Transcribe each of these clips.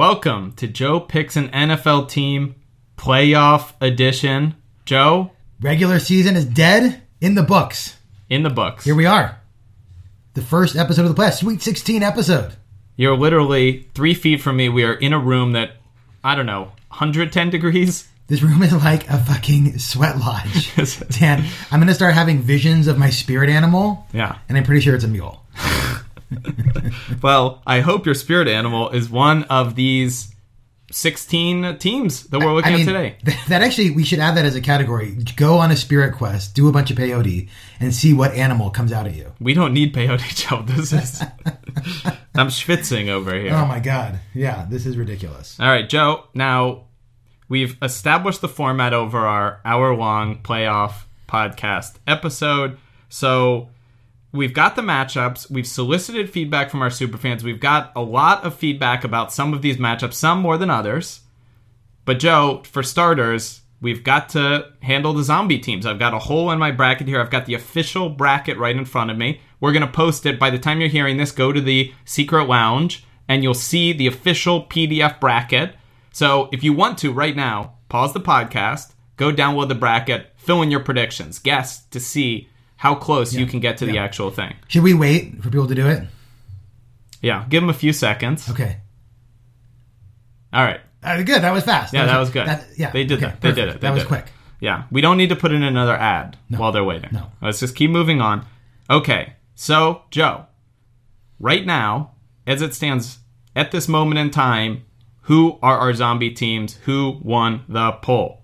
Welcome to Joe Picks an NFL Team Playoff Edition. Joe, Regular season is dead in the books. in the books. Here we are. The first episode of the playoffs, Sweet 16 episode. You're literally three feet from me. We are in a room that, I don't know, 110 degrees? This room is like a fucking sweat lodge. Dan, I'm going to start having visions of my spirit animal, Yeah. and I'm pretty sure it's a mule. Well, I hope your spirit animal is one of these 16 teams that we're looking I mean, at today. that actually, we should add that as a category. Go on a spirit quest, do a bunch of peyote, and see what animal comes out of you. We don't need peyote, Joe. This is. I'm schwitzing over here. Oh my god. Yeah, this is ridiculous. All right, Joe. Now we've established the format over our hour-long playoff podcast episode. So we've got the matchups. We've solicited feedback from our superfans. We've got a lot of feedback about some of these matchups, some more than others. But Joe, for starters, we've got to handle the zombie teams. I've got a hole in my bracket here. I've got the official bracket right in front of me. We're going to post it. By the time you're hearing this, go to the secret lounge and you'll see the official PDF bracket. So if you want to right now, pause the podcast, go download the bracket, fill in your predictions, guess to see how close you can get to the actual thing. Should we wait for people to do it? Yeah, give them a few seconds. Okay. All right. Uh, good. That was fast. Yeah, that was good. yeah, They did okay, that. They did it. They that was did it. quick. Yeah, we don't need to put in another ad while they're waiting. No. Let's just keep moving on. Okay, so Joe, right now, as it stands at this moment in time, who are our zombie teams? Who won the poll?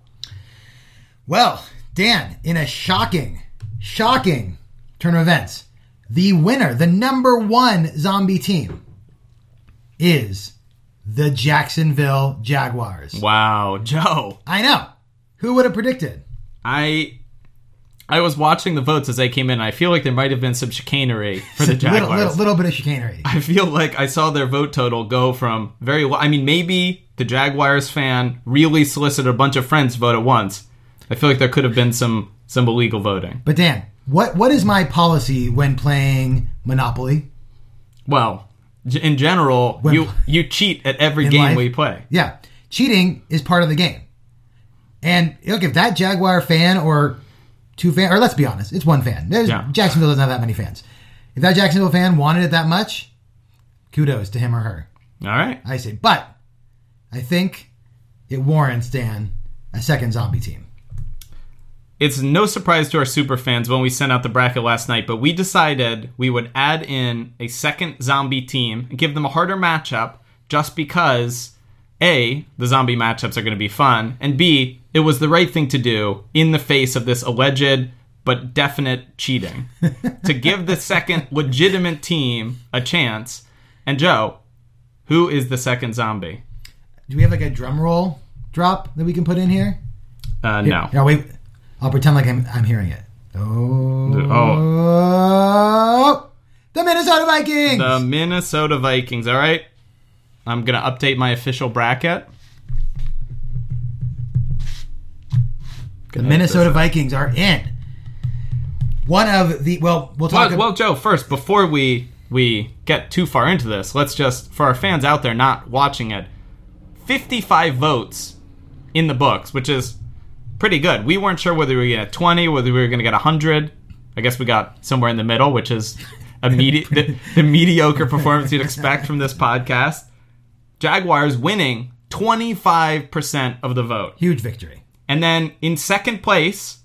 Well, Dan, in a shocking, shocking turn of events, the winner, the number one zombie team, is the Jacksonville Jaguars. Wow, Joe. I know. Who would have predicted? I I was watching the votes as they came in. I feel like there might have been some chicanery for the Jaguars. Little, little, little bit of chicanery. I feel like I saw their vote total go from very low. I mean, maybe the Jaguars fan really solicited a bunch of friends to vote at once. I feel like there could have been some some illegal voting. But Dan, what what is my policy when playing Monopoly? Well, in general, When- you you cheat at every game life? we play. Yeah, cheating is part of the game. And look, if that Jaguar fan or two fan, or let's be honest, it's one fan. There's, Yeah. Jacksonville doesn't have that many fans. If that Jacksonville fan wanted it that much, kudos to him or her. All right. I say, but I think it warrants Dan a second zombie team. It's no surprise to our super fans when we sent out the bracket last night, but we decided we would add in a second zombie team and give them a harder matchup just because A, the zombie matchups are going to be fun, and B, it was the right thing to do in the face of this alleged but definite cheating. to give the second legitimate team a chance. And Joe, who is the second zombie? Do we have like a drum roll drop that we can put in here? Uh, no. No, wait. I'll pretend like I'm, I'm hearing it. Oh, Oh. the Minnesota Vikings. The Minnesota Vikings. All right. I'm going to update my official bracket. The Minnesota Vikings are in. One of the well, we'll talk. Well, well, Joe, first, before we we get too far into this, let's just for our fans out there not watching it, 55 votes in the books, which is pretty good. We weren't sure whether we were going to get 20, whether we were going to get 100. I guess we got somewhere in the middle, which is a medi- the, the mediocre performance you'd expect from this podcast. Jaguars winning 25% of the vote. huge victory. And then in second place,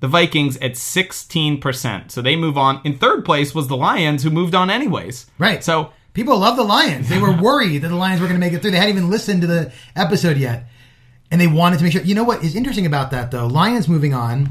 the Vikings at 16%. So they move on. In third place was the Lions, who moved on anyways. Right. So People love the Lions. They were worried that the Lions were going to make it through. They hadn't even listened to the episode yet, and they wanted to make sure. You know what is interesting about that though? Lions moving on.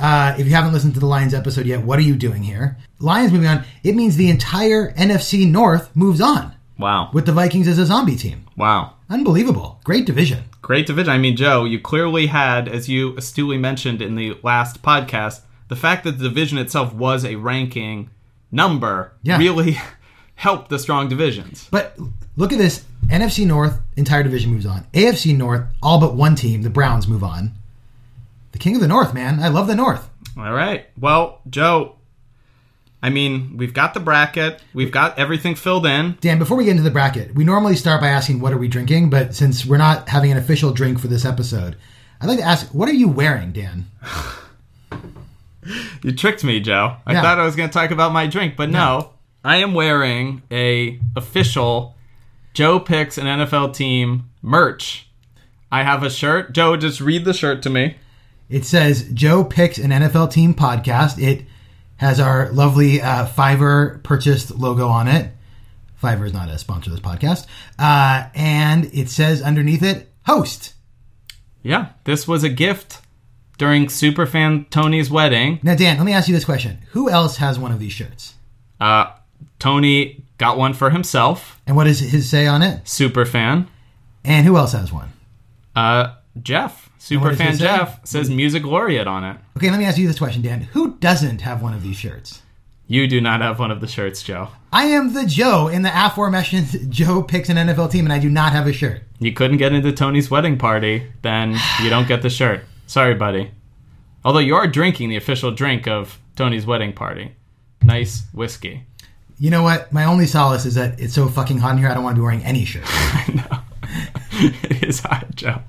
Uh, if you haven't listened to the Lions episode yet, what are you doing here? Lions moving on. It means the entire NFC North moves on wow, with the Vikings as a zombie team. wow, Unbelievable. Great division. great division. I mean, Joe, you clearly had, as you astutely mentioned in the last podcast, the fact that the division itself was a ranking number Yeah. really helped the strong divisions. But look at this. NFC North, entire division moves on. AFC North, all but one team, the Browns move on. The king of the North, man. I love the North. All right. Well, Joe, I mean, we've got the bracket, we've got everything filled in. Dan, before we get into the bracket, we normally start by asking what are we drinking, but since we're not having an official drink for this episode, I'd like to ask, what are you wearing, Dan? You tricked me, Joe. I Yeah. thought I was going to talk about my drink, but no. I am wearing a official Joe picks an NFL team merch. I have a shirt. Joe, just read the shirt to me. It says Joe picks an NFL team podcast. It has our lovely uh, Fiverr purchased logo on it. Fiverr is not a sponsor of this podcast. Uh, and it says underneath it, host. Yeah, this was a gift during Superfan Tony's wedding. Now, Dan, let me ask you this question. Who else has one of these shirts? Uh, Tony got one for himself, And what is his say on it? Super fan. And who else has one? Uh, Jeff, super fan say? Jeff, says Music Laureate on it. Okay, let me ask you this question, Dan. Who doesn't have one of these shirts? You do not have one of the shirts, Joe. I am the Joe in the aforementioned Joe picks an NFL team, and I do not have a shirt. You couldn't get into Tony's wedding party, then you don't get the shirt. Sorry, buddy. Although you are drinking the official drink of Tony's wedding party. Nice whiskey. You know what? My only solace is that it's so fucking hot in here. I don't want to be wearing any shirt. I know it is hot, Joe.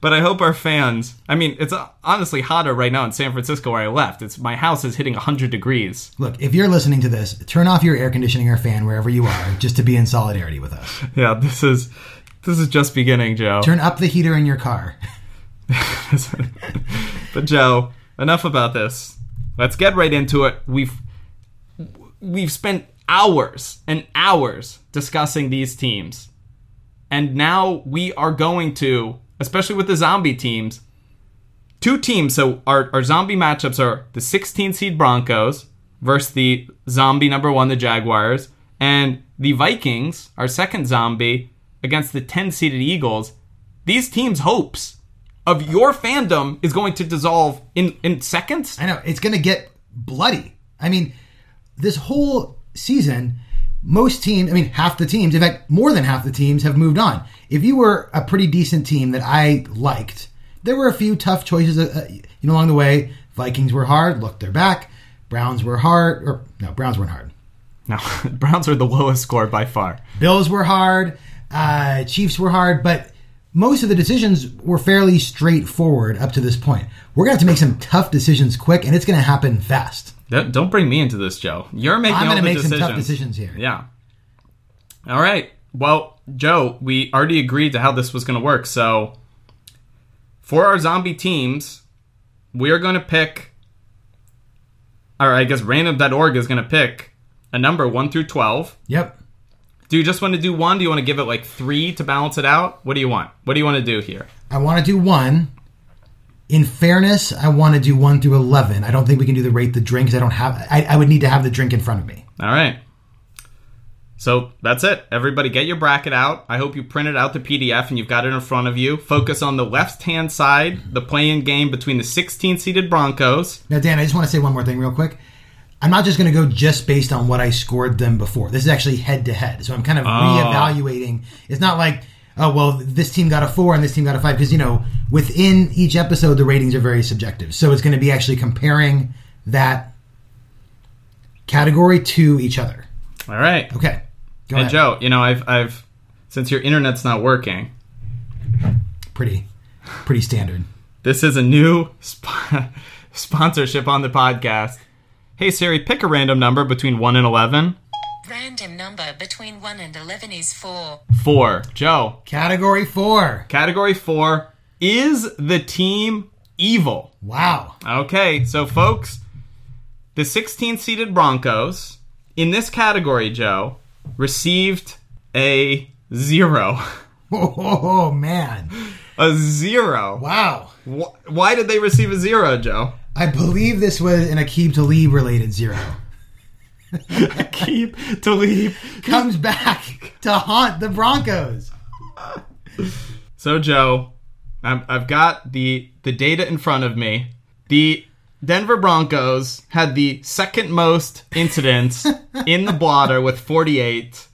but I hope our fans. I mean, it's uh, honestly hotter right now in San Francisco where I left. It's my house is hitting 100 degrees. Look, if you're listening to this, turn off your air conditioning or fan wherever you are, just to be in solidarity with us. Yeah, this is this is just beginning, Joe. Turn up the heater in your car. but Joe, enough about this. Let's get right into it. We've we've spent hours and hours discussing these teams. And now we are going to, especially with the zombie teams, two teams. So our, our zombie matchups are the 16 seed Broncos versus the zombie number one, the Jaguars, and the Vikings, our second zombie, against the 10 seeded Eagles. These teams' hopes of your fandom is going to dissolve in, in seconds. I know it's going to get bloody. I mean, this whole season, most teams, I mean, half the teams, in fact, more than half the teams have moved on. If you were a pretty decent team that I liked, there were a few tough choices, uh, you know, along the way. Vikings were hard. Look, they're back. Browns were hard, or no, Browns weren't hard. No, Browns are the lowest score by far. Bills were hard. Uh, Chiefs were hard, but most of the decisions were fairly straightforward up to this point. We're going to have to make some tough decisions quick, and it's going to happen fast. Don't don't bring me into this, Joe. You're making I'm all going to the make decisions. some tough decisions here. Yeah. All right. Well, Joe, we already agreed to how this was going to work. So, for our zombie teams, we are going to pick, or I guess random.org is going to pick a number 1 through 12. Yep. Do you just want to do one? Do you want to give it like three to balance it out? What do you want? What do you want to do here? I want to do one. In fairness, I want to do one through eleven. I don't think we can do the rate the drink 'cause I don't have. I, I would need to have the drink in front of me. All right. So that's it. Everybody get your bracket out. I hope you printed out the PDF and you've got it in front of you. Focus on the left hand side, the play in game between the 16 seeded Broncos. Now, Dan, I just want to say one more thing real quick. I'm not just going to go just based on what I scored them before. This is actually head to head, so I'm kind of oh. reevaluating. It's not like, oh well, this team got a four and this team got a five because you know within each episode the ratings are very subjective. So it's going to be actually comparing that category to each other. All right. Okay, go And ahead. Joe, you know, I've, I've, since your internet's not working, Pretty, pretty standard. this is a new sp- sponsorship on the podcast. Hey Siri, pick a random number between 1 and 11. Random number between 1 and 11 is 4. 4. Joe, Category four. category 4 is the team evil. Wow. Okay, so folks, the 16 seeded Broncos in this category, Joe, received a zero. Oh, man. A zero. Wow. Why did they receive a zero, Joe? I believe this was an Aqib Talib related zero. Keep to leave. Comes back to haunt the Broncos. So, Joe, I've, I've got the the data in front of me. The Denver Broncos had the second most incidents in the blotter with 48.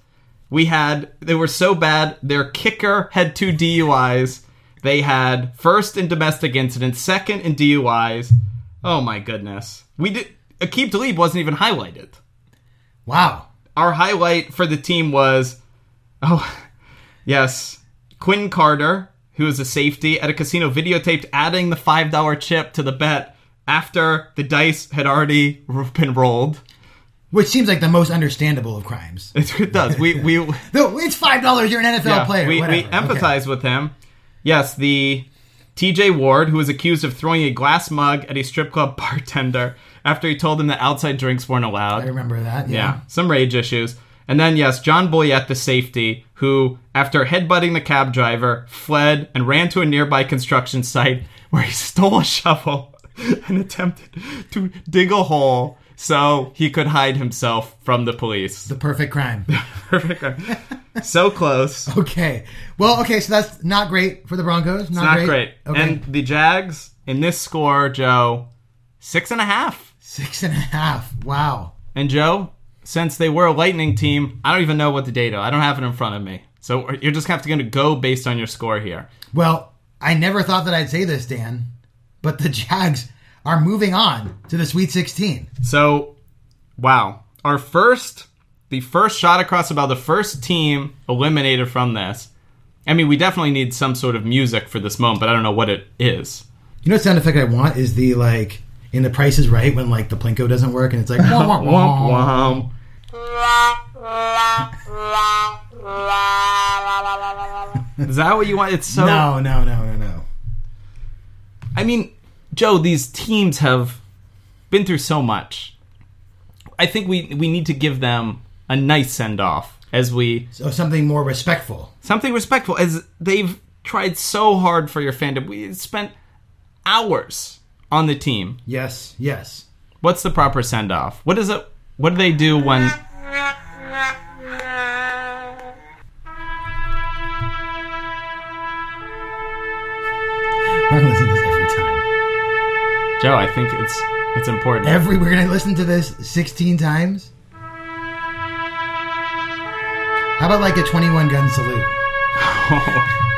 We had they were so bad. Their kicker had two DUIs. They had first in domestic incidents, second in DUIs. Oh my goodness. We did Aqib Talib wasn't even highlighted. Wow. Our highlight for the team was, oh, yes, Quinn Carter, who is a safety at a casino, videotaped adding the $5 chip to the bet after the dice had already been rolled. Which seems like the most understandable of crimes. It, does. We, we, No, it's five dollars. You're an NFL yeah, player. we, we whatever. Okay. empathize with him. Yes, the TJ Ward, who was accused of throwing a glass mug at a strip club bartender after he told him that outside drinks weren't allowed. I remember that. Yeah, Yeah. some rage issues. And then, yes, John Boyett, the safety, who, after headbutting the cab driver, fled and ran to a nearby construction site where he stole a shovel and attempted to dig a hole so he could hide himself from the police. The perfect crime. Perfect. Crime. so close. Okay. Well, okay. So that's not great for the Broncos. Not, Not great. Okay. And the Jags, in this score, Joe, six and a half. Six and a half. Wow. And Joe, since they were a Lightning team, I don't even know what the data. I don't have it in front of me. So you're just have to going to go based on your score here. Well, I never thought that I'd say this, Dan, but the Jags are moving on to the Sweet 16. So, wow, our first, the first shot across the bow, the first team eliminated from this. I mean, we definitely need some sort of music for this moment, but I don't know what it is. You know what sound effect I want is the like in the Price is Right when like the plinko doesn't work and it's like wah. Womp womp. Is that what you want? It's so. No, no, no, no, no. I mean, Joe, these teams have been through so much. I think we we need to give them a nice send off as we So something more respectful. something respectful as they've tried so hard for your fandom. We spent hours on the team. Yes, yes. What's the proper send off? What is it? What do they do when? We're gonna to this every time. Joe, I think it's it's important. Every we're gonna listen to this 16 times. How about like a 21 gun salute?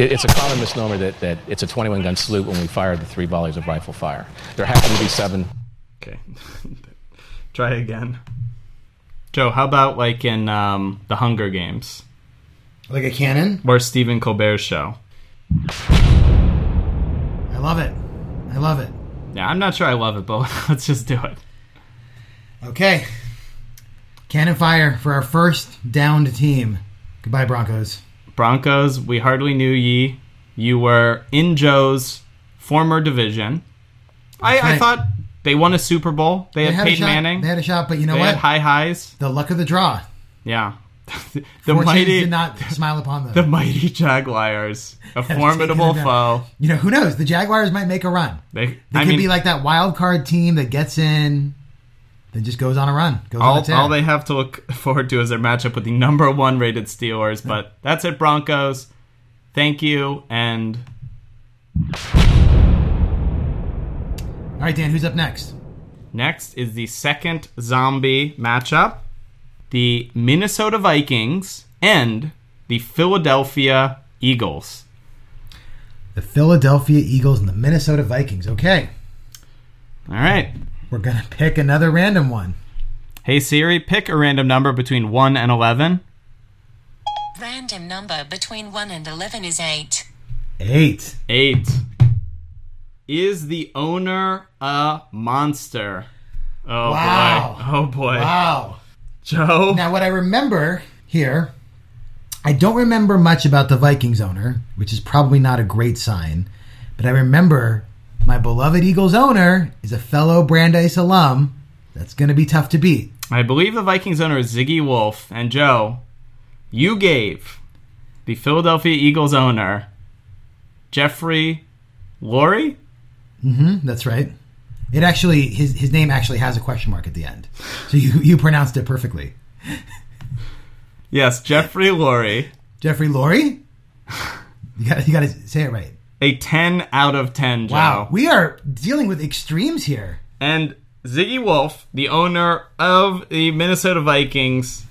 It- It's a common misnomer that, that it's a 21 gun salute when we fire the three volleys of rifle fire. There happen to be seven. okay, try again. Joe, how about like in um, the Hunger Games Like a cannon? or Stephen Colbert's show? I love it. I love it. Yeah, I'm not sure I love it, but let's just do it. Okay. Cannon fire for our first downed team. Goodbye, Broncos. Broncos, we hardly knew ye. You were in Joe's former division. I, I thought they won a Super Bowl. They, They had had Peyton. Manning. They had a shot, but you know They what? had high highs. the luck of the draw. Yeah. the mighty did not smile upon them. the mighty Jaguars. A formidable taken them down. foe. you know, who knows? The Jaguars might make a run. They, They I could mean, be like that wild card team that gets in, then just goes on a run. Goes on a all they have to look forward to is their matchup with the number one rated Steelers. But that's it, Broncos. Thank you, and All right, Dan, who's up next? Next is the second zombie matchup the Minnesota Vikings and the Philadelphia Eagles. The Philadelphia Eagles and the Minnesota Vikings. Okay. All right. We're going to pick another random one. Hey Siri, pick a random number between 1 and 11. Random number between 1 and 11 is 8. Eight. 8. Is the owner a monster? Oh Wow. boy. Oh boy. Wow. Joe. Now, what I remember here, I don't remember much about the Vikings owner, which is probably not a great sign, but I remember my beloved Eagles owner is a fellow Brandeis alum. That's going to be tough to beat. I believe the Vikings owner is Zygi Wilf. And Joe, you gave the Philadelphia Eagles owner Jeffrey Lurie. hmm that's right. It actually his his name actually has a question mark at the end, so you you pronounced it perfectly. Yes, Jeffrey Lurie. Jeffrey Laurie. You got you got to say it right. A 10 out of 10, Joe. Wow, we are dealing with extremes here. And Zygi Wilf, the owner of the Minnesota Vikings,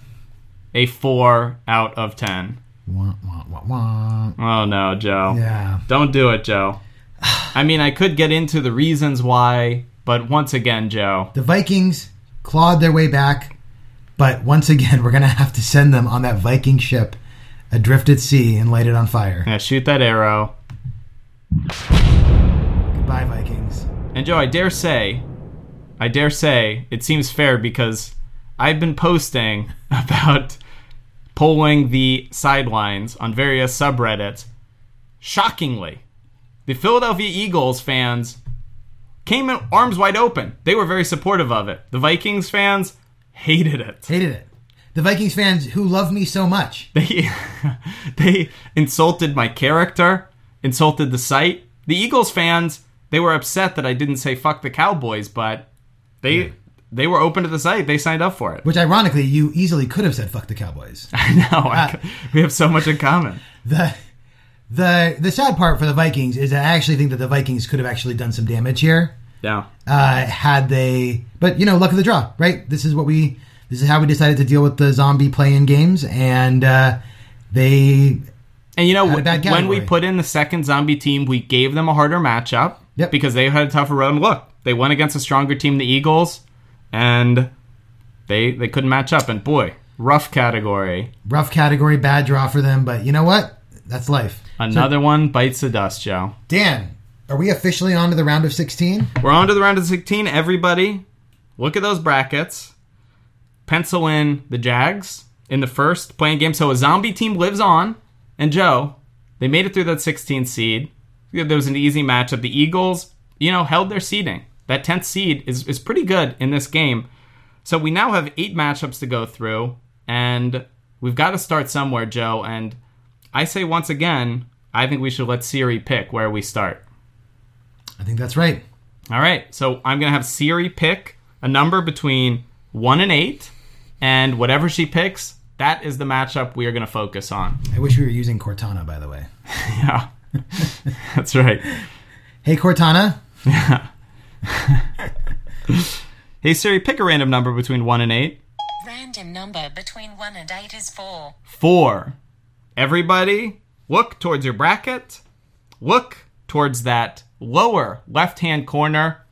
a 4 out of 10. Wah, wah, wah, wah. Oh no, Joe. Yeah. Don't do it, Joe. I mean, I could get into the reasons why, but once again, Joe, The Vikings clawed their way back, but once again, we're going to have to send them on that Viking ship adrift at sea and light it on fire. yeah, shoot that arrow. Goodbye, Vikings. And Joe, I dare say, I dare say, it seems fair because I've been posting about polling the sidelines on various subreddits. Shockingly, the Philadelphia Eagles fans came in arms wide open. They were very supportive of it. The Vikings fans hated it. Hated it. The Vikings fans who love me so much. They they insulted my character, insulted the site. The Eagles fans, they were upset that I didn't say fuck the Cowboys, but they they were open to the site. They signed up for it. Which, ironically, you easily could have said "fuck the Cowboys." I know. I, we have so much in common. the the the sad part for the Vikings is that I actually think that the Vikings could have actually done some damage here Yeah. uh, had they. But you know, luck of the draw, right? This is what we. This is how we decided to deal with the zombie play-in games, and uh, they. And you know, Had a bad when we put in the second zombie team, we gave them a harder matchup Yep. because they had a tougher road. And look, they went against a stronger team, the Eagles, and they they couldn't match up. And boy, rough category. Rough category, bad draw for them, but you know what? That's life. Another one bites the dust, Joe. Dan, are we officially on to the round of 16? We're on to the round of 16. Everybody, look at those brackets. Pencil in the Jags in the first playing game. So a zombie team lives on. And Joe, they made it through that 16 seed. There was an easy matchup. The Eagles, you know, held their seeding. That 10th seed is, is pretty good in this game. So we now have eight matchups to go through. And we've got to start somewhere, Joe. And I say once again, I think we should let Siri pick where we start. I think that's right. All right, so I'm gonna have Siri pick a number between one and eight, and whatever she picks, that is the matchup we are gonna focus on. I wish we were using Cortana, by the way. Yeah, that's right. Hey, Cortana. Yeah. Hey Siri, pick a random number between one and eight. Random number between 1 and 8 is 4. Four. Everybody, look towards your bracket. Look towards that lower left-hand corner.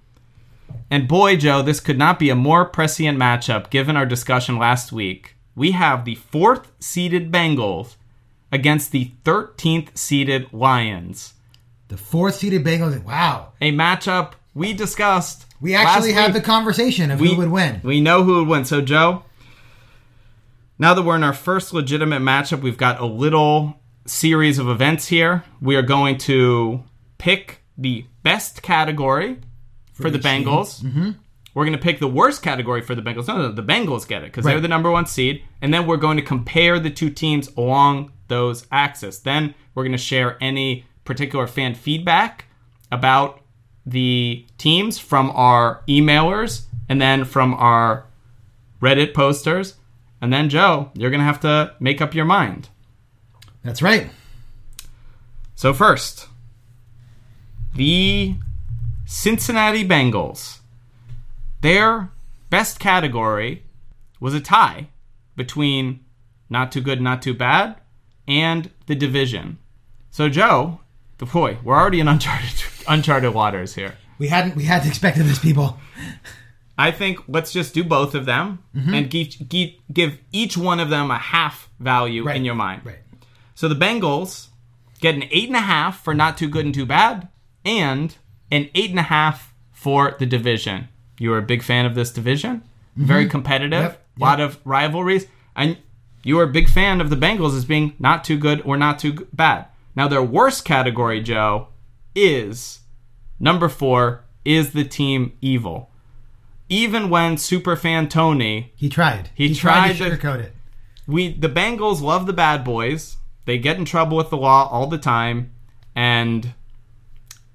And boy, Joe, this could not be a more prescient matchup given our discussion last week. We have the fourth seeded Bengals against the 13th seeded Lions. The fourth seeded Bengals. Wow. A matchup we discussed. We actually had the conversation of we, who would win. We know who would win. So, Joe, now that we're in our first legitimate matchup, we've got a little series of events here. We are going to pick the best category for, the. Bengals. Mm-hmm. We're going to pick the worst category for the Bengals. No, no, the Bengals get it because they're the number one seed. And then we're going to compare the two teams along those axes. Then we're going to share any particular fan feedback about the teams from our emailers and then from our Reddit posters. And then, Joe, you're going to have to make up your mind. That's right. So, first, the Cincinnati Bengals. Their best category was a tie between not too good, not too bad, and the division. So, Joe, the boy, we're already in uncharted, uncharted waters here. We hadn't we hadn't expected this, people. I think let's just do both of them Mm-hmm. and give, give, give each one of them a half value Right. in your mind. Right. So the Bengals get an eight and a half for not too good and too bad, and an eight and a half for the division. You are a big fan of this division, very competitive, Mm-hmm. Yep, a lot of rivalries, and you are a big fan of the Bengals as being not too good or not too bad. Now their worst category, Joe, is number four is the team evil. Even when superfan Tony He tried. He tried, tried to to- sugarcoat it. we the Bengals love the bad boys. They get in trouble with the law all the time, and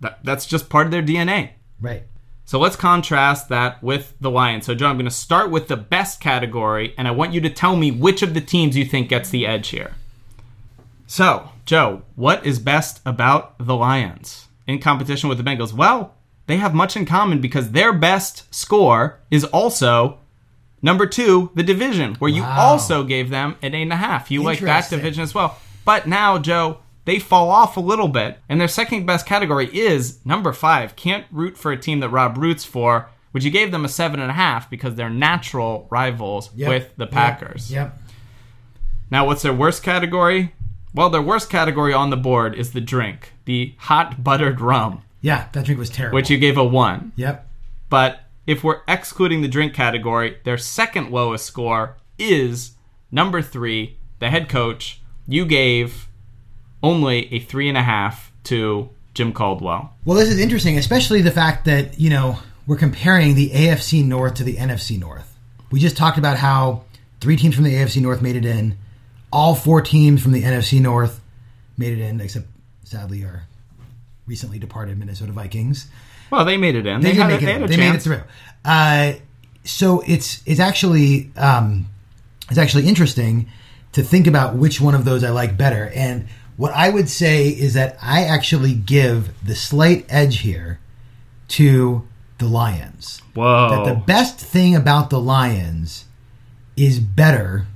that, that's just part of their DNA. Right. So let's contrast that with the Lions. So, Joe, I'm going to start with the best category, and I want you to tell me which of the teams you think gets the edge here. So, Joe, what is best about the Lions in competition with the Bengals? Well, they have much in common because their best score is also number two, the division, where you also gave them an eight and a half. You like that division as well. But now, Joe, they fall off a little bit. And their second best category is number five. Can't root for a team that Rob roots for, which you gave them a seven and a half because they're natural rivals Yep. with the Yep. Packers. Yep. Now, what's their worst category? Well, their worst category on the board is the drink, the hot buttered rum, Yeah, that drink was terrible. which you gave a one. Yep. But if we're excluding the drink category, their second lowest score is number three, the head coach. You gave only a three and a half to Jim Caldwell. Well, this is interesting, especially the fact that, you know, we're comparing the AFC North to the NFC North. We just talked about how three teams from the AFC North made it in. All four teams from the NFC North made it in, except sadly our recently departed Minnesota Vikings. Well, they made it in. They, They, did had, make a, it. they in. had a they made it through. Uh, so it's it's actually um, it's actually interesting to think about which one of those I like better. And what I would say is that I actually give the slight edge here to the Lions. Whoa. That the best thing about the Lions is better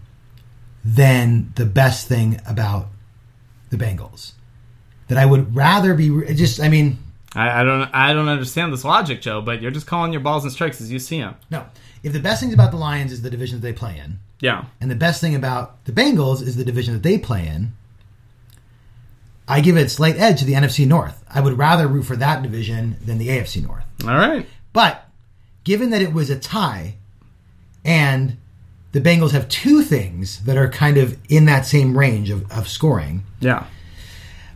than the best thing about the Bengals. That I would rather be just. I mean, I, I don't. I don't understand this logic, Joe. But you're just calling your balls and strikes as you see them. no. If the best things about the Lions is the division that they play in, Yeah. and the best thing about the Bengals is the division that they play in, I give it a slight edge to the NFC North. I would rather root for that division than the AFC North. All right. But given that it was a tie and the Bengals have two things that are kind of in that same range of, of scoring, Yeah.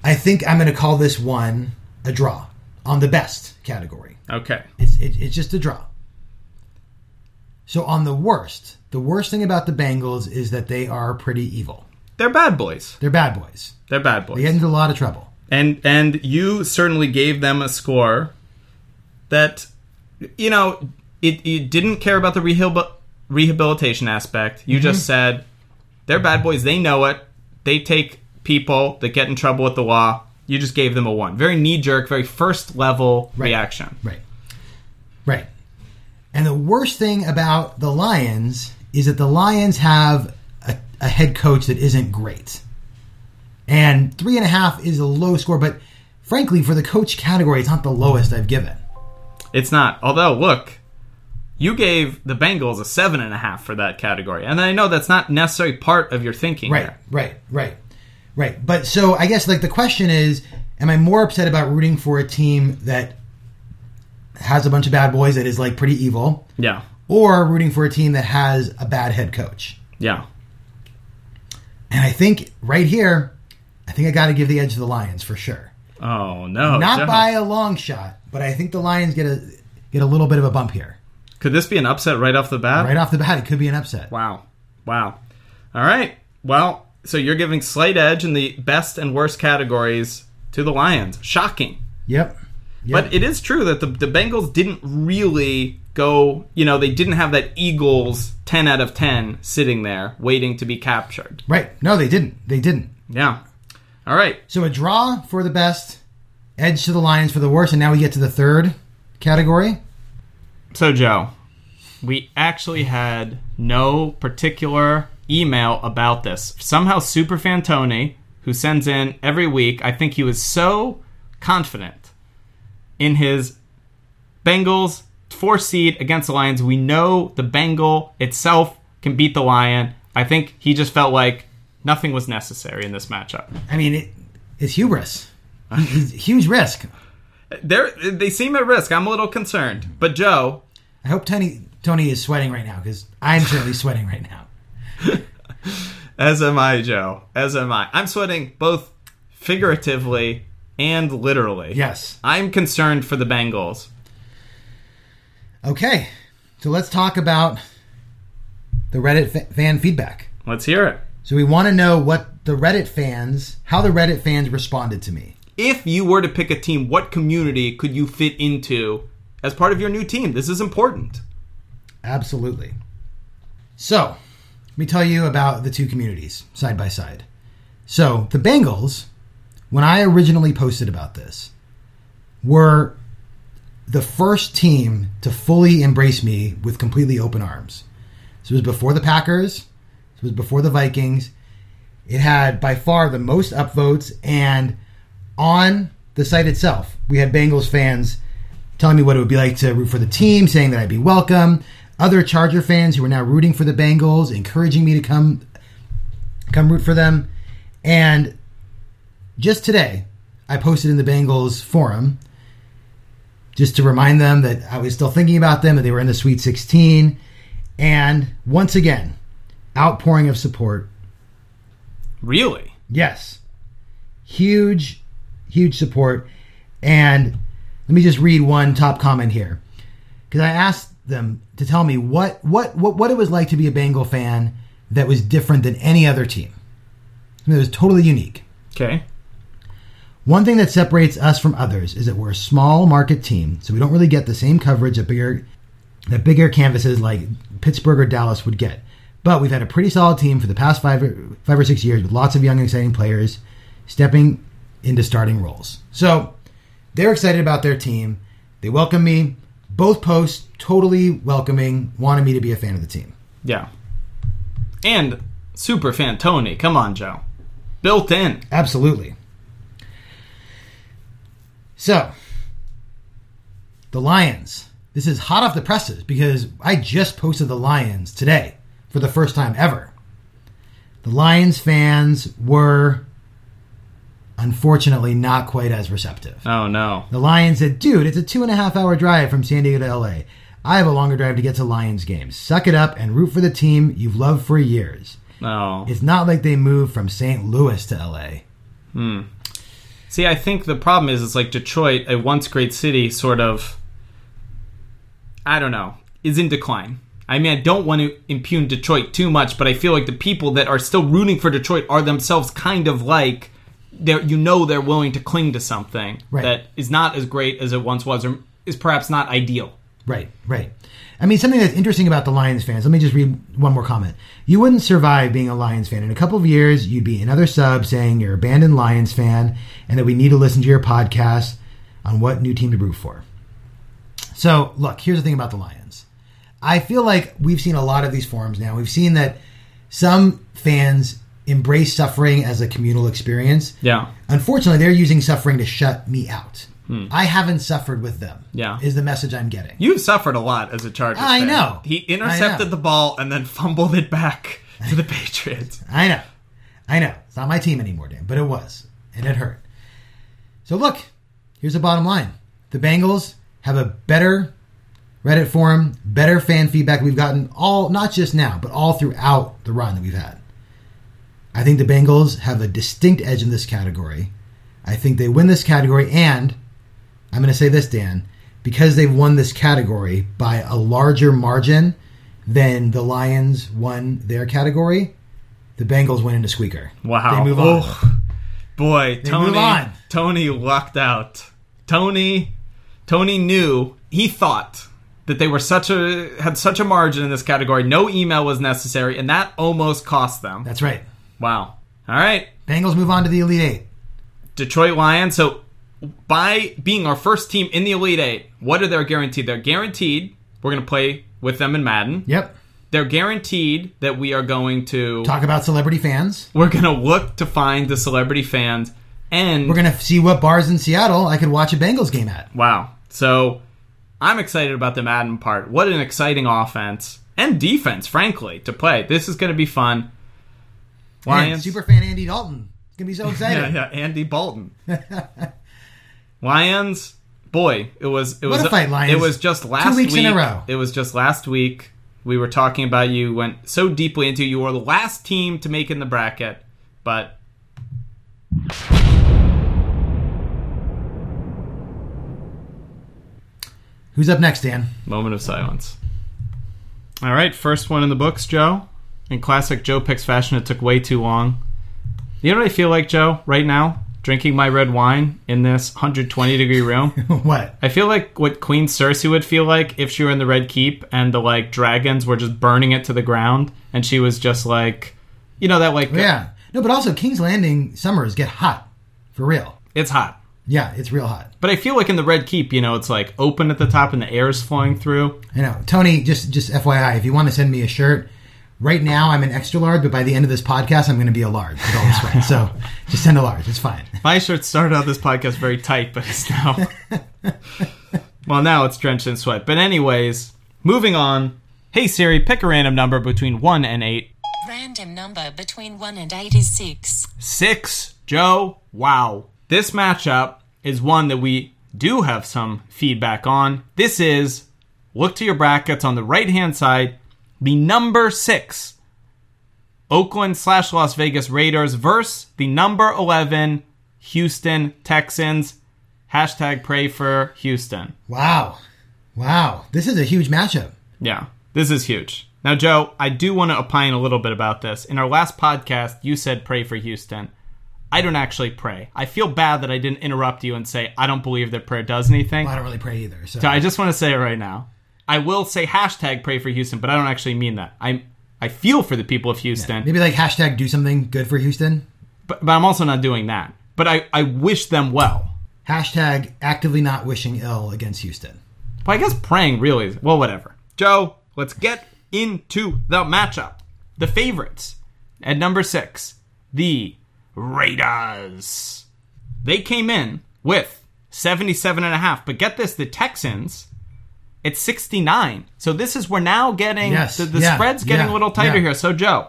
I think I'm going to call this one a draw on the best category. Okay. It's, it, it's just a draw. So on the worst, the worst thing about the Bengals is that they are pretty evil. They're bad boys. They're bad boys. They're bad boys. They get into a lot of trouble. and and you certainly gave them a score that you know it, it didn't care about the rehabil- rehabilitation aspect you mm-hmm. just said they're bad boys they know it they take people that get in trouble with the law you just gave them a one very knee-jerk very first level reaction Right. Right. And the worst thing about the Lions is that the Lions have a, head coach that isn't great. And three and a half is a low score, but frankly, for the coach category, it's not the lowest I've given. it's not although look you gave the bengals a seven and a half for that category and i know that's not necessarily part of your thinking Right, there. right, right, right. But so I guess like the question is, am I more upset about rooting for a team that has a bunch of bad boys that is like pretty evil, yeah or rooting for a team that has a bad head coach? yeah And I think right here, I think I got to give the edge to the Lions for sure. oh no Not Joe. by a long shot, but I think the Lions get a get a little bit of a bump here. Could this be an upset right off the bat? Right off the bat, it could be an upset. Wow. Wow. All right. Well, so you're giving slight edge in the best and worst categories to the Lions. Shocking. Yep. Yep. But it is true that the, the Bengals didn't really go, you know, they didn't have that Eagles 10 out of 10 sitting there waiting to be captured. right. No, they didn't. They didn't. Yeah. All right. So a draw for the best, edge to the Lions for the worst, and now we get to the third category. So, Joe, we actually had no particular email about this. Somehow, Superfan Tony, who sends in every week, I think he was so confident in his Bengals four seed against the Lions. We know the Bengal itself can beat the Lion. I think he just felt like nothing was necessary in this matchup. I mean, it, it's hubris. It's huge risk. They're, they seem at risk. I'm a little concerned. But, Joe, I hope Tony Tony is sweating right now because I'm certainly sweating right now. As am I, Joe. As am I. I'm sweating both figuratively and literally. Yes. I'm concerned for the Bengals. Okay. So let's talk about the Reddit fa- fan feedback. Let's hear it. So we want to know what the Reddit fans, how the Reddit fans responded to me. If you were to pick a team, what community could you fit into as part of your new team? This is important. Absolutely. So, let me tell you about the two communities side by side. So, the Bengals, when I originally posted about this, were the first team to fully embrace me with completely open arms. This was before the Packers, this was before the Vikings. It had by far the most upvotes, and on the site itself, we had Bengals fans telling me what it would be like to root for the team, saying that I'd be welcome. Other Charger fans who were now rooting for the Bengals, encouraging me to come come root for them. And just today, I posted in the Bengals forum just to remind them that I was still thinking about them, that they were in the Sweet 16. And once again, outpouring of support. Really? Yes. Huge, huge support. And let me just read one top comment here. Because I asked them to tell me what, what, what, what it was like to be a Bengal fan that was different than any other team. I mean, it was totally unique. Okay. One thing that separates us from others is that we're a small market team, so we don't really get the same coverage that bigger that bigger canvases like Pittsburgh or Dallas would get. But we've had a pretty solid team for the past five or, five or six years with lots of young, exciting players stepping into starting roles. So they're excited about their team. They welcome me. Both posts totally welcoming, wanted me to be a fan of the team. Yeah. And super fan Tony. Come on, Joe. Built in. Absolutely. So, the Lions. This is hot off the presses because I just posted the Lions today for the first time ever. The Lions fans were unfortunately not quite as receptive. Oh no. The Lions said, dude, it's a two and a half hour drive from San Diego to LA. I have a longer drive to get to Lions games. Suck it up and root for the team you've loved for years. No. It's not like they moved from St. Louis to LA. Hmm. See, I think the problem is it's like Detroit, a once great city, sort of I don't know, is in decline. I mean, I don't want to impugn Detroit too much, but I feel like the people that are still rooting for Detroit are themselves kind of like they're you know they're willing to cling to something Right. that is not as great as it once was or is perhaps not ideal. Right, right. I mean, something that's interesting about the Lions fans. Let me just read one more comment. You wouldn't survive being a Lions fan. In a couple of years, you'd be another sub saying you're abandoned Lions fan and that we need to listen to your podcast on what new team to root for. So, look, here's the thing about the Lions. I feel like we've seen a lot of these forums now. We've seen that some fans embrace suffering as a communal experience. Yeah. Unfortunately, they're using suffering to shut me out. Hmm. I haven't suffered with them. Yeah. Is the message I'm getting. You've suffered a lot as a Chargers I fan. know. He intercepted know. the ball and then fumbled it back to the Patriots. I know. I know. It's not my team anymore, Dan, but it was. And it hurt. So look, here's the bottom line. The Bengals have a better Reddit forum, better fan feedback we've gotten all not just now, but all throughout the run that we've had. I think the Bengals have a distinct edge in this category. I think they win this category and I'm going to say this, Dan, because they've won this category by a larger margin than the Lions won their category, the Bengals went into squeaker. Wow. They move on. Oh, boy, Tony. move on. Tony lucked out. Tony. Tony knew. He thought that they were such a had such a margin in this category. No email was necessary, and that almost cost them. That's right. Wow. All right, Bengals move on to the Elite Eight. Detroit Lions. So by being our first team in the Elite Eight, what are they guaranteed? They're guaranteed we're going to play with them in Madden. Yep. They're guaranteed that we are going to Talk about celebrity fans. we're going to look to find the celebrity fans and We're going to see what bars in Seattle I could watch a Bengals game at. Wow. So I'm excited about the Madden part. What an exciting offense and defense, frankly, to play. This is going to be fun. Lions. super fan Andy Dalton. It's going to be so yeah, excited. yeah, Andy Bolton. Lions. Boy, it was it was a fight, Lions. It was just last weeks week. in a row. It was just last week. We were talking about you went so deeply into you were the last team to make in the bracket, but Who's up next, Dan? Moment of silence. All right, first one in the books, Joe. In classic Joe picks fashion, it took way too long. You know what I feel like, Joe, right now? Drinking my red wine in this 120 degree room. what? I feel like what Queen Cersei would feel like if she were in the Red Keep and the like dragons were just burning it to the ground and she was just like, you know, that like, Yeah. No, but also King's Landing summers get hot. For real. it's hot. Yeah, it's real hot. But I feel like in the Red Keep, you know, it's like open at the top and the air is flowing through. I know. Tony, just just FYI, if you want to send me a shirt Right now, I'm an extra large, but by the end of this podcast, I'm going to be a large with all the sweat. So just send a large. It's fine. My shirt started out this podcast very tight, but it's now. well, now it's drenched in sweat. But, anyways, moving on. Hey Siri, pick a random number between 1 and 8. Random number between 1 and 8 is 6. 6. Joe, wow. This matchup is one that we do have some feedback on. This is look to your brackets on the right hand side, the number 6. Oakland slash Las Vegas Raiders versus the number 11 Houston Texans. Hashtag pray for Houston. Wow. Wow. This is a huge matchup. Yeah, this is huge. Now, Joe, I do want to opine a little bit about this. In our last podcast, you said pray for Houston. I don't actually pray. I feel bad that I didn't interrupt you and say I don't believe that prayer does anything. I don't really pray either. So, So I just want to say it right now. I will say hashtag pray for Houston, but I don't actually mean that. I I feel for the people of Houston, maybe like hashtag do something good for Houston. but, but I'm also not doing that. But I, I wish them well. Hashtag actively not wishing ill against Houston. But I guess praying really is well, whatever. Joe, let's get into the matchup. The favorites at number six, the Raiders. They came in with 77 and a half, but get this, the Texans, it's 69. So this is we're now getting Yes, the, the yeah, spread's getting yeah, a little tighter yeah. here. So Joe,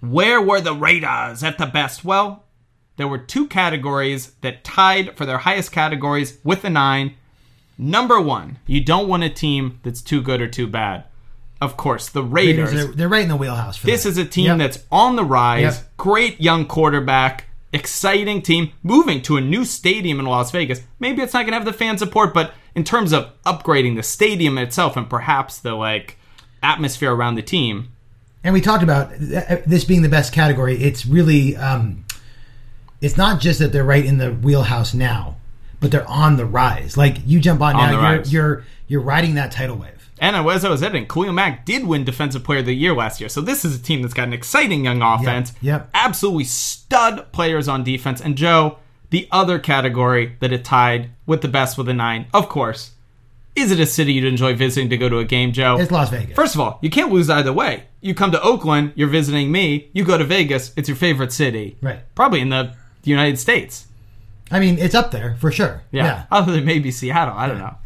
where were the Raiders at the best? Well, there were two categories that tied for their highest categories with the nine. Number one, you don't want a team that's too good or too bad. Of course, the Raiders. They're, they're right in the wheelhouse for this that. is a team Yep. that's on the rise. Yep. Great young quarterback. Exciting team. Moving to a new stadium in Las Vegas. Maybe it's not going to have the fan support, but in terms of upgrading the stadium itself and perhaps the like atmosphere around the team, and we talked about uh, this being the best category. It's really, um, it's not just that they're right in the wheelhouse now, but they're on the rise. Like you jump on, On now, you're, rise. you're you're riding that tidal wave. And as I was editing, Khalil Mack did win Defensive Player of the Year last year. So this is a team that's got an exciting young offense. yep. Absolutely stud players on defense. And Joe, the other category that it tied with the best with a nine, of course. Is it a city you'd enjoy visiting to go to a game, Joe? It's Las Vegas. First of all, you can't lose either way. You come to Oakland, you're visiting me. You go to Vegas, it's your favorite city. Right. Probably in the United States. I mean, it's up there for sure. Yeah. yeah. Other than maybe Seattle. I don't know.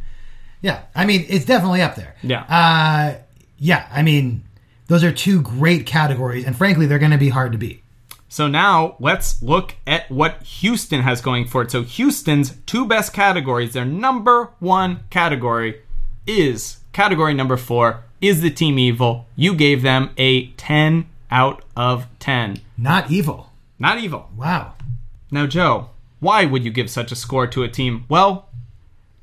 Yeah, I mean, it's definitely up there. Yeah. Uh, yeah, I mean, those are two great categories, and frankly, they're going to be hard to beat. So now let's look at what Houston has going for it. So Houston's two best categories, their number one category is category number four is the team evil. You gave them a 10 out of 10. Not evil. Not evil. Wow. Now, Joe, why would you give such a score to a team? Well,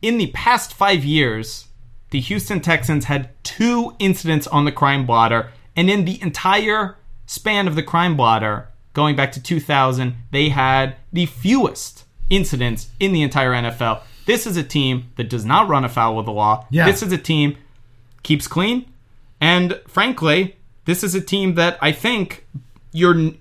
in the past five years, the Houston Texans had two incidents on the crime blotter, and in the entire span of the crime blotter, going back to 2000, they had the fewest incidents in the entire NFL. This is a team that does not run afoul of the law. Yeah. This is a team keeps clean, and frankly, this is a team that I think you're.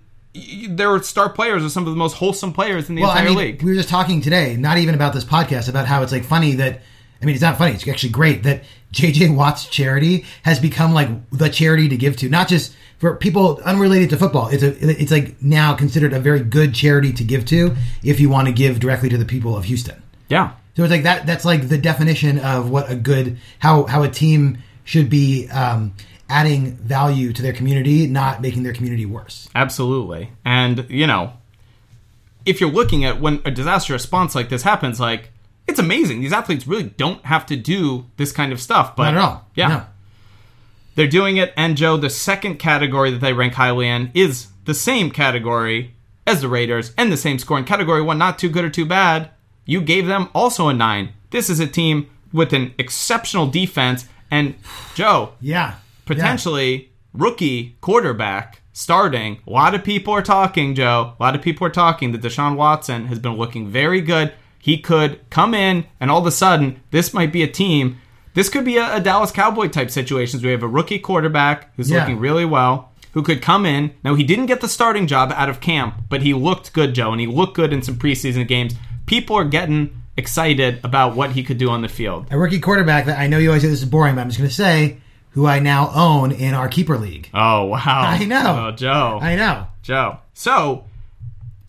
Their star players are some of the most wholesome players in the Well, I entire mean, league. we were just talking today, not even about this podcast, about how it's like funny that. I mean, it's not funny. It's actually great that JJ Watt's charity has become like the charity to give to, not just for people unrelated to football. It's a, it's like now considered a very good charity to give to if you want to give directly to the people of Houston. yeah, So it's like that. That's like the definition of what a good how how a team should be um, adding value to their community, not making their community worse. absolutely. And you know, if you're looking at when a disaster response like this happens, like it's amazing. These athletes really don't have to do this kind of stuff. But Not at all. Yeah, No. they're doing it. And Joe, the second category that they rank highly in is the same category as the Raiders and the same score in category one, not too good or too bad. You gave them also a nine. This is a team with an exceptional defense. And Joe, Yeah. Potentially rookie quarterback starting. A lot of people are talking, Joe. A lot of people are talking that Deshaun Watson has been looking very good. He could come in, and all of a sudden, this might be a team. This could be a, a Dallas Cowboy type situation. We have a rookie quarterback who's Yeah. looking really well, who could come in. Now, he didn't get the starting job out of camp, but he looked good, Joe, and he looked good in some preseason games. People are getting excited about what he could do on the field. a rookie quarterback that I know you always say this is boring, but I'm just going to say who I now own in our keeper league. Oh wow! I know. Oh, Joe. I know. Joe. So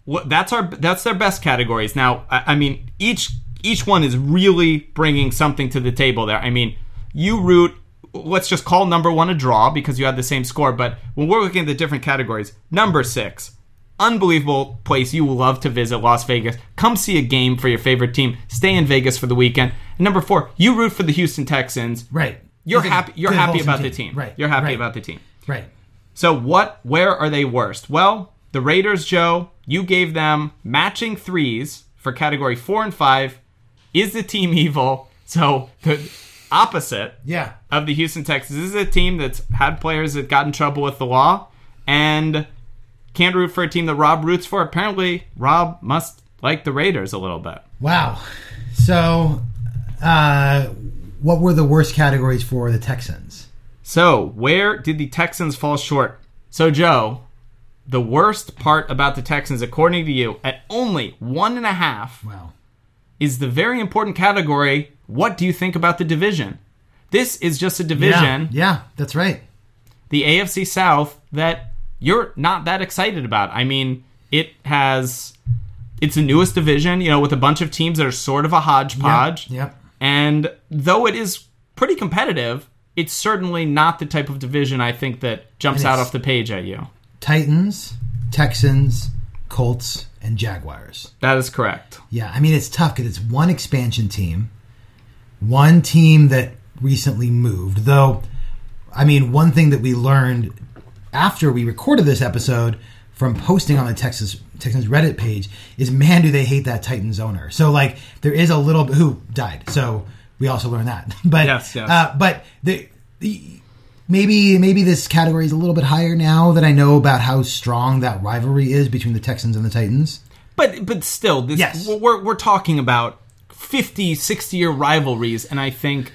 what that's our that's their best categories. Now, I, I mean, each each one is really bringing something to the table there. I mean, you root. Let's just call number one a draw because you had the same score. But when we're looking at the different categories, number six, unbelievable place you love to visit, Las Vegas. Come see a game for your favorite team. Stay in Vegas for the weekend. And number four, you root for the Houston Texans. Right. You're happy. You're happy about the team. Right. You're happy right, about the team. Right. So what? Where are they worst? Well, the Raiders, Joe. You gave them matching threes for category four and five. Is the team evil? So the opposite Yeah. of the Houston Texans this is a team that's had players that got in trouble with the law and can't root for a team that Rob roots for. Apparently, Rob must like the Raiders a little bit. Wow. So, uh, what were the worst categories for the Texans? So, where did the Texans fall short? So, Joe, the worst part about the Texans, according to you, at only one and a half, Wow. is the very important category. What do you think about the division? This is just a division, Yeah. Yeah, that's right. the AFC South, that you're not that excited about. I mean, it has. It's the newest division, you know, with a bunch of teams that are sort of a hodgepodge. Yep. And though it is pretty competitive, it's certainly not the type of division I think that jumps out off the page at you. Titans, Texans, Colts, and Jaguars. That is correct. Yeah, I mean it's tough because it's one expansion team, one team that recently moved. Though, I mean, one thing that we learned after we recorded this episode from posting on the Texas Texans Reddit page is, man, do they hate that Titans owner. So like, there is a little bit who died. So we also learned that. But Yes, yes. Uh, but the, the maybe maybe this category is a little bit higher now that I know about how strong that rivalry is between the Texans and the Titans. But but still, this, Yes. we're, we're talking about 50, 60 year rivalries, and I think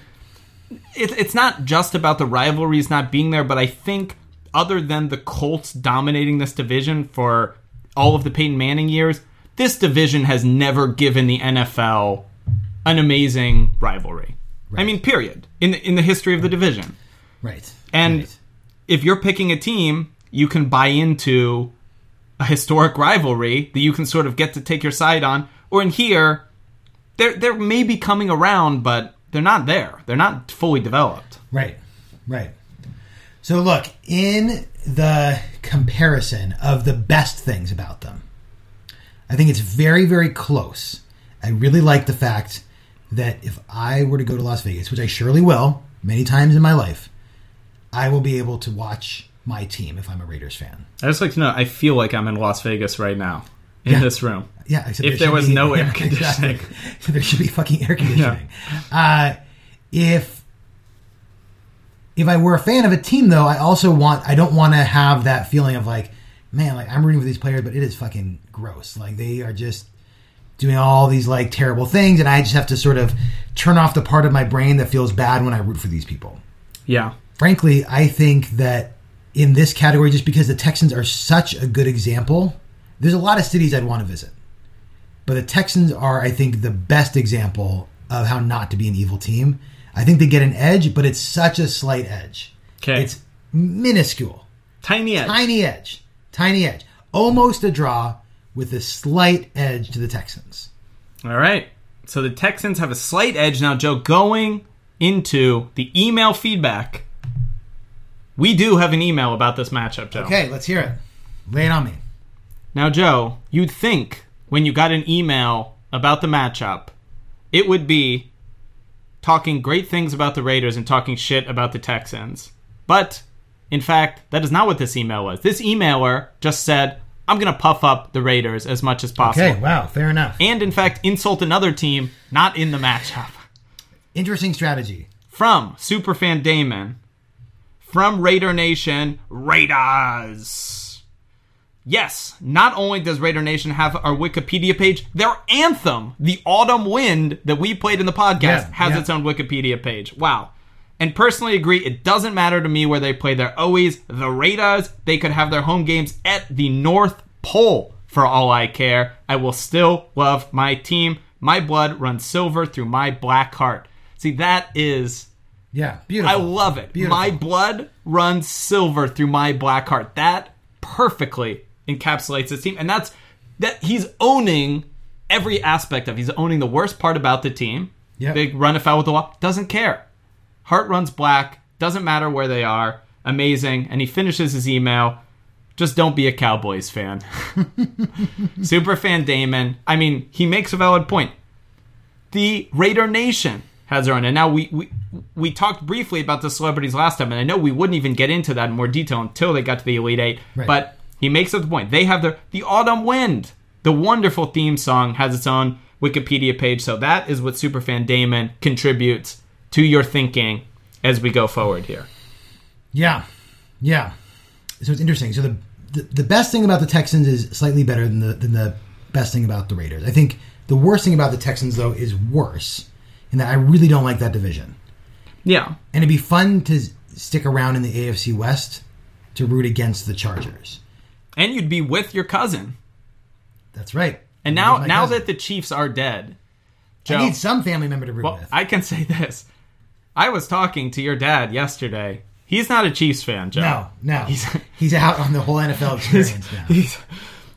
it, it's not just about the rivalries not being there, but I think other than the Colts dominating this division for all of the Peyton Manning years, this division has never given the NFL an amazing rivalry. I mean, period. In the, in the history of the division. Right. And Right. if you're picking a team, you can buy into a historic rivalry that you can sort of get to take your side on. Or in here, they're they're maybe coming around, but they're not there. They're not fully developed. Right, right. So look, in the comparison of the best things about them, I think it's very, very close. I really like the fact that if I were to go to Las Vegas, which I surely will many times in my life, I will be able to watch my team if I'm a Raiders fan. I just like to know. I feel like I'm in Las Vegas right now in Yeah. this room. Yeah, except If there there was be- no air conditioning. exactly. there should be fucking air conditioning. Uh, if if I were a fan of a team, though, I also want I don't want to have that feeling of like, man, like I'm rooting for these players, but it is fucking gross. Like they are just doing all these like terrible things, and I just have to sort of turn off the part of my brain that feels bad when I root for these people Yeah. frankly, I think that in this category, just because the Texans are such a good example, there's a lot of cities I'd want to visit. But the Texans are, I think, the best example of how not to be an evil team. I think they get an edge, but it's such a slight edge. Okay. It's minuscule. Tiny edge. Tiny edge. Tiny edge. Almost a draw with a slight edge to the Texans. All right. So the Texans have a slight edge now, Joe. Going into the email feedback, we do have an email about this matchup, Joe. Okay, let's hear it. Lay it on me. Now, Joe, you'd think when you got an email about the matchup, it would be talking great things about the Raiders and talking shit about the Texans. But, in fact, that is not what this email was. This emailer just said, I'm going to puff up the Raiders as much as possible. Okay, wow, fair enough. And, in fact, insult another team not in the matchup. Interesting strategy. From Superfan Damon, from Raider Nation, Raiders. Yes, not only does Raider Nation have our Wikipedia page, their anthem, The Autumn Wind, that we played in the podcast, Yeah, has yeah. its own Wikipedia page. Wow. And personally agree, it doesn't matter to me where they play. They're always the Raiders. They could have their home games at the North Pole for all I care. I will still love my team. My blood runs silver through my black heart. See, that is Yeah, beautiful. I love it. Beautiful. My blood runs silver through my black heart. That perfectly encapsulates his team, and that's that he's owning every aspect of. He's owning the worst part about the team. Yep. They run afoul with the wall. Doesn't care. Heart runs black. Doesn't matter where they are. Amazing. And he finishes his email. Just don't be a Cowboys fan. Super fan Damon. I mean, he makes a valid point the Raider Nation has their own. And now we, we we talked briefly about the celebrities last time, and I know we wouldn't even get into that in more detail until they got to the Elite Eight. Right. But he makes up the point. They have their the Autumn Wind, the wonderful theme song, has its own Wikipedia page. So that is what Superfan Damon contributes to your thinking as we go forward here. Yeah, yeah. So it's interesting. So the, the the best thing about the Texans is slightly better than the than the best thing about the Raiders. I think the worst thing about the Texans though is worse in that I really don't like that division. Yeah. And it'd be fun to stick around in the AFC West to root against the Chargers. And you'd be with your cousin. That's right. And now now cousin. that the Chiefs are dead, I need some family member to root Well, with. I can say this. I was talking to your dad yesterday. He's not a Chiefs fan, Joe. no, no. He's, He's out on the whole NFL experience now. he's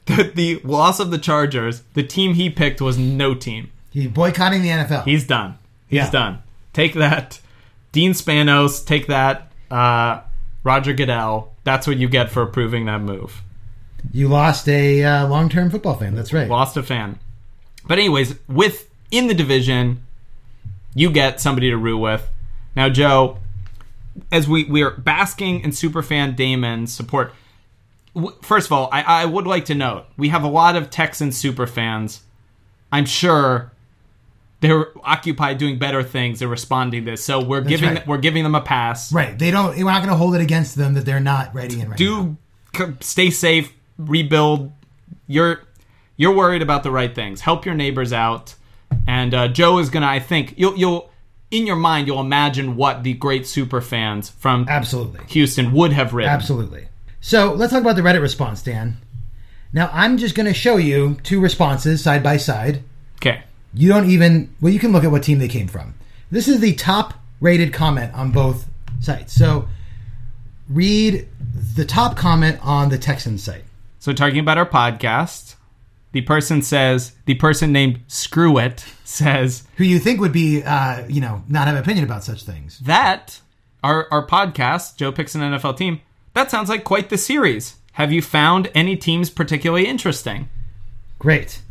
the, the loss of the Chargers. The team he picked was no team. He's boycotting the NFL. He's done. He's Yeah. done. Take that, Dean Spanos. Take that, uh, Roger Goodell. That's what you get for approving that move. You lost a uh, long-term football fan. That's right. Lost a fan. But anyways, with in the division, you get somebody to root with. Now, Joe, as we we are basking in superfan Damon's support. w- First of all, I, I would like to note we have a lot of Texans super fans. I'm sure they're occupied doing better things. They're responding to this, so we're giving right. we're giving them a pass. Right. They don't. We're not going to hold it against them that they're not ready and right do c- stay safe, rebuild. You're you're worried about the right things. Help your neighbors out, and uh, Joe is gonna. I think you'll you'll in your mind you'll imagine what the great super fans from Absolutely. Houston would have written. Absolutely. So let's talk about the Reddit response, Dan. Now I'm just going to show you two responses side by side. Okay. You don't even well, you can look at what team they came from. This is the top rated comment on both sites. So read the top comment on the Texans site. So talking about our podcast, the person says the person named Screw It says Who you think would be, uh, you know, not have an opinion about such things? that our our podcast, Joe picks an NFL team. That sounds like quite the series. Have you found any teams particularly interesting? Great.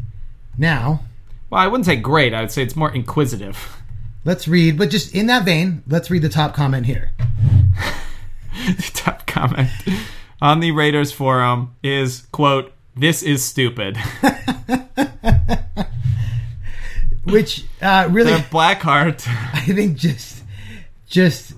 Now Well, I wouldn't say great. I would say it's more inquisitive. let's read, but just in that vein, let's read the top comment here. the Top comment on the Raiders forum is quote, "This is stupid." Which uh, really, the Blackheart. I think, just just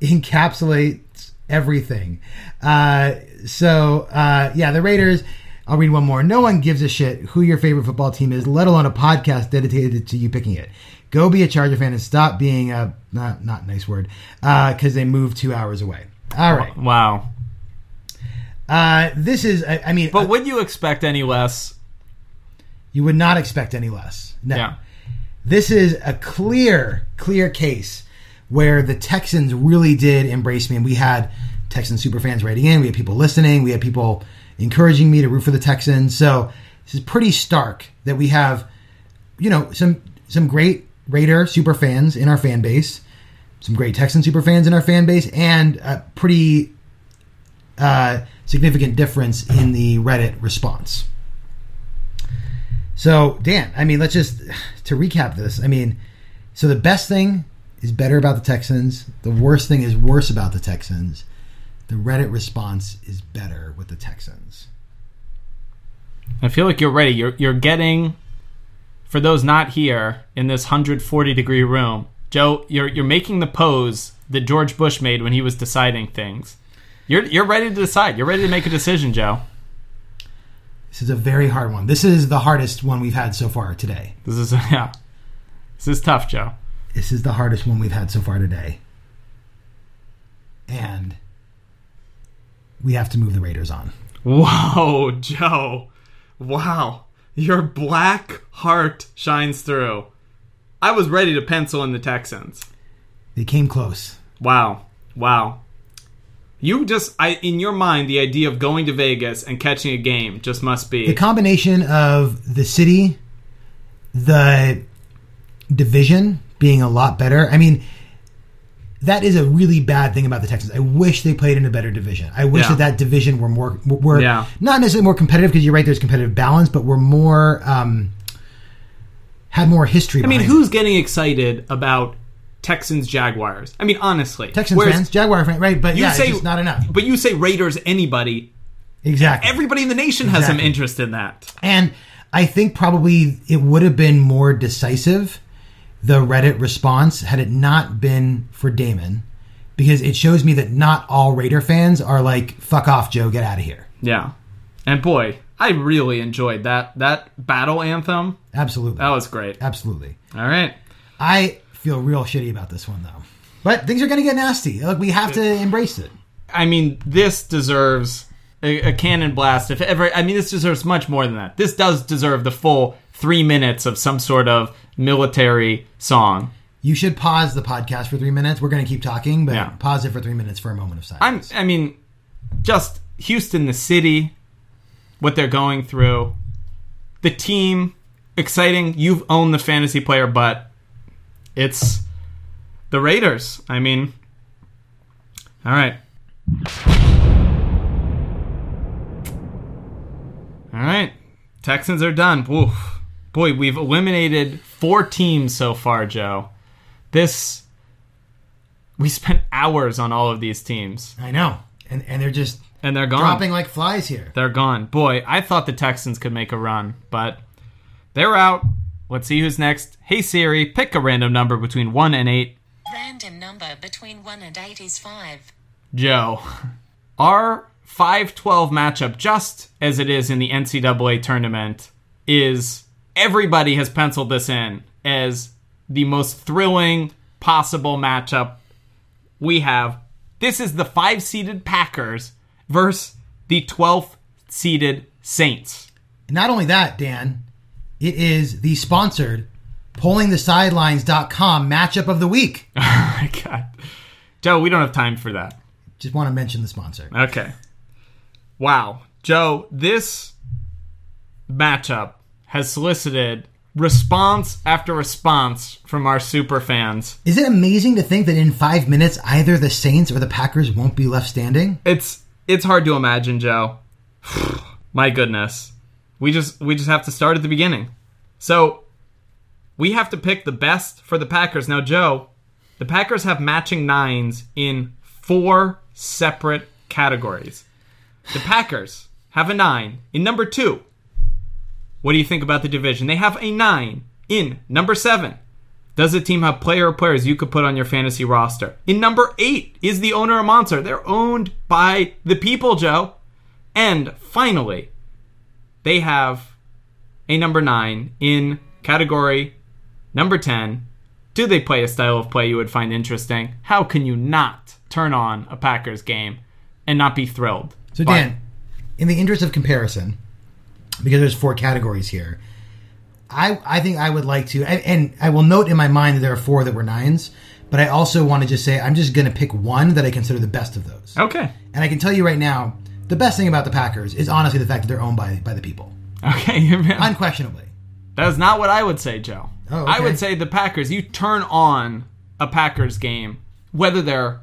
encapsulates everything. Uh, so uh, yeah, the Raiders. I'll read one more. No one gives a shit who your favorite football team is, let alone a podcast dedicated to you picking it. Go be a Charger fan and stop being a not not nice word because they moved two hours away. All right, Wow. Uh, this is. I, I mean, But would you expect any less? you would not expect any less. No. Yeah. this is a clear, clear case where the Texans really did embrace me, and we had Texan super fans writing in. We had people listening. We had people encouraging me to root for the Texans. So this is pretty stark that we have, you know, some some great Raider super fans in our fan base, some great Texan super fans in our fan base, and a pretty uh, significant difference in the Reddit response. So, Dan, I mean, let's just to recap this. I mean, so the best thing is better about the Texans. The worst thing is worse about the Texans. The Reddit response is better with the Texans. I feel like you're ready. You're you're getting for those not here in this 140 degree room. Joe, you're you're making the pose that George Bush made when he was deciding things. You're you're ready to decide. You're ready to make a decision, Joe. This is a very hard one. This is the hardest one we've had so far today. This is yeah. This is tough, Joe. This is the hardest one we've had so far today. And we have to move the Raiders on. Whoa, Joe. Wow. Your black heart shines through. I was ready to pencil in the Texans. They came close. Wow. Wow. You just I in your mind the idea of going to Vegas and catching a game just must be The combination of the city, the division being a lot better. I mean, that is a really bad thing about the Texans. I wish they played in a better division. I wish Yeah. that that division were more were Yeah. not necessarily more competitive because you're right. There's competitive balance, but were more um, had more history. I mean, who's getting excited about Texans Jaguars? I mean, honestly. Texans Whereas fans, Jaguar fans, right? But You yeah, say not enough. But you say Raiders anybody. Exactly. Everybody in the nation has some interest in that. And I think probably it would have been more decisive, the Reddit response, had it not been for Damon, because it shows me that not all Raider fans are like, fuck off, Joe, get out of here. Yeah. And boy, I really enjoyed that that battle anthem. Absolutely. That was great. Absolutely. All right. I feel real shitty about this one, though. But things are going to get nasty. Like, we have to embrace it. I mean, this deserves a, a cannon blast. If ever, I mean, this deserves much more than that. This does deserve the full three minutes of some sort of military song. You should pause the podcast for three minutes. We're going to keep talking, but Yeah. pause it for three minutes for a moment of silence. I'm, silence. I mean, just Houston, the city, what they're going through, the team, exciting. You've owned the fantasy player, but it's the Raiders. I mean, all right. All right. Texans are done. Woof. Boy, we've eliminated four teams so far, Joe. This. We spent hours on all of these teams, I know. And, and they're just and they're gone. dropping like flies here. They're gone. Boy, I thought the Texans could make a run, but they're out. Let's see who's next. Hey Siri, pick a random number between 1 and 8. Random number between 1 and 8 is 5. Joe, our 5 12 matchup, just as it is in the NCAA tournament, is everybody has penciled this in as the most thrilling possible matchup we have. This is the 5 seeded Packers versus the 12th seeded Saints. Not only that, Dan, it is the sponsored pullingthesidelines.com matchup of the week. Oh my god. Joe, we don't have time for that. Just want to mention the sponsor. Okay. Wow. Joe, this matchup has solicited response after response from our super fans. Is it amazing to think that in five minutes either the Saints or the Packers won't be left standing? It's it's hard to imagine, Joe. my goodness. We just we just have to start at the beginning. So, we have to pick the best for the Packers. Now, Joe, the Packers have matching nines in four separate categories. The Packers have a nine in number two. What do you think about the division? They have a nine in number seven. Does the team have player or players you could put on your fantasy roster? In number eight is the owner a monster? They're owned by the people, Joe. And finally, they have a number nine in category number 10. Do they play a style of play you would find interesting? How can you not turn on a Packers game and not be thrilled? So, Dan, in the interest of comparison, because there's four categories here, I, I think I would like to, and, and I will note in my mind that there are four that were nines, but I also want to just say I'm just going to pick one that I consider the best of those. Okay. And I can tell you right now, the best thing about the Packers is honestly the fact that they're owned by, by the people. Okay. Unquestionably. That's not what I would say, Joe. Oh, okay. I would say the Packers, you turn on a Packers game, whether they're,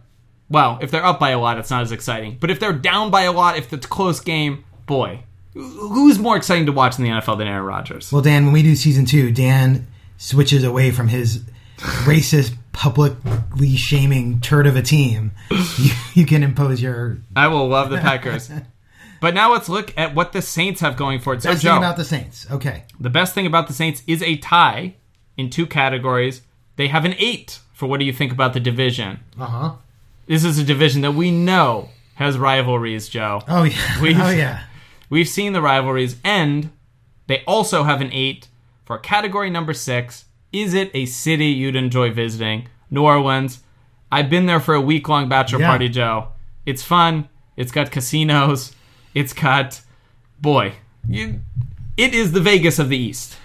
well, if they're up by a lot, it's not as exciting. But if they're down by a lot, if it's a close game, boy, who's more exciting to watch in the NFL than Aaron Rodgers? Well, Dan, when we do season two, Dan switches away from his racist, publicly shaming turd of a team. You, you can impose your I will love the Packers. but now let's look at what the Saints have going for it. So, best Joe, thing about the Saints. Okay. the best thing about the Saints is a tie in two categories. They have an eight for what do you think about the division? Uh huh. This is a division that we know has rivalries, Joe. Oh yeah. We've- oh yeah. We've seen the rivalries, and they also have an eight for category number six. Is it a city you'd enjoy visiting? New Orleans. I've been there for a week long bachelor Yeah. party, Joe. It's fun. It's got casinos. It's got, boy, you, it is the Vegas of the East.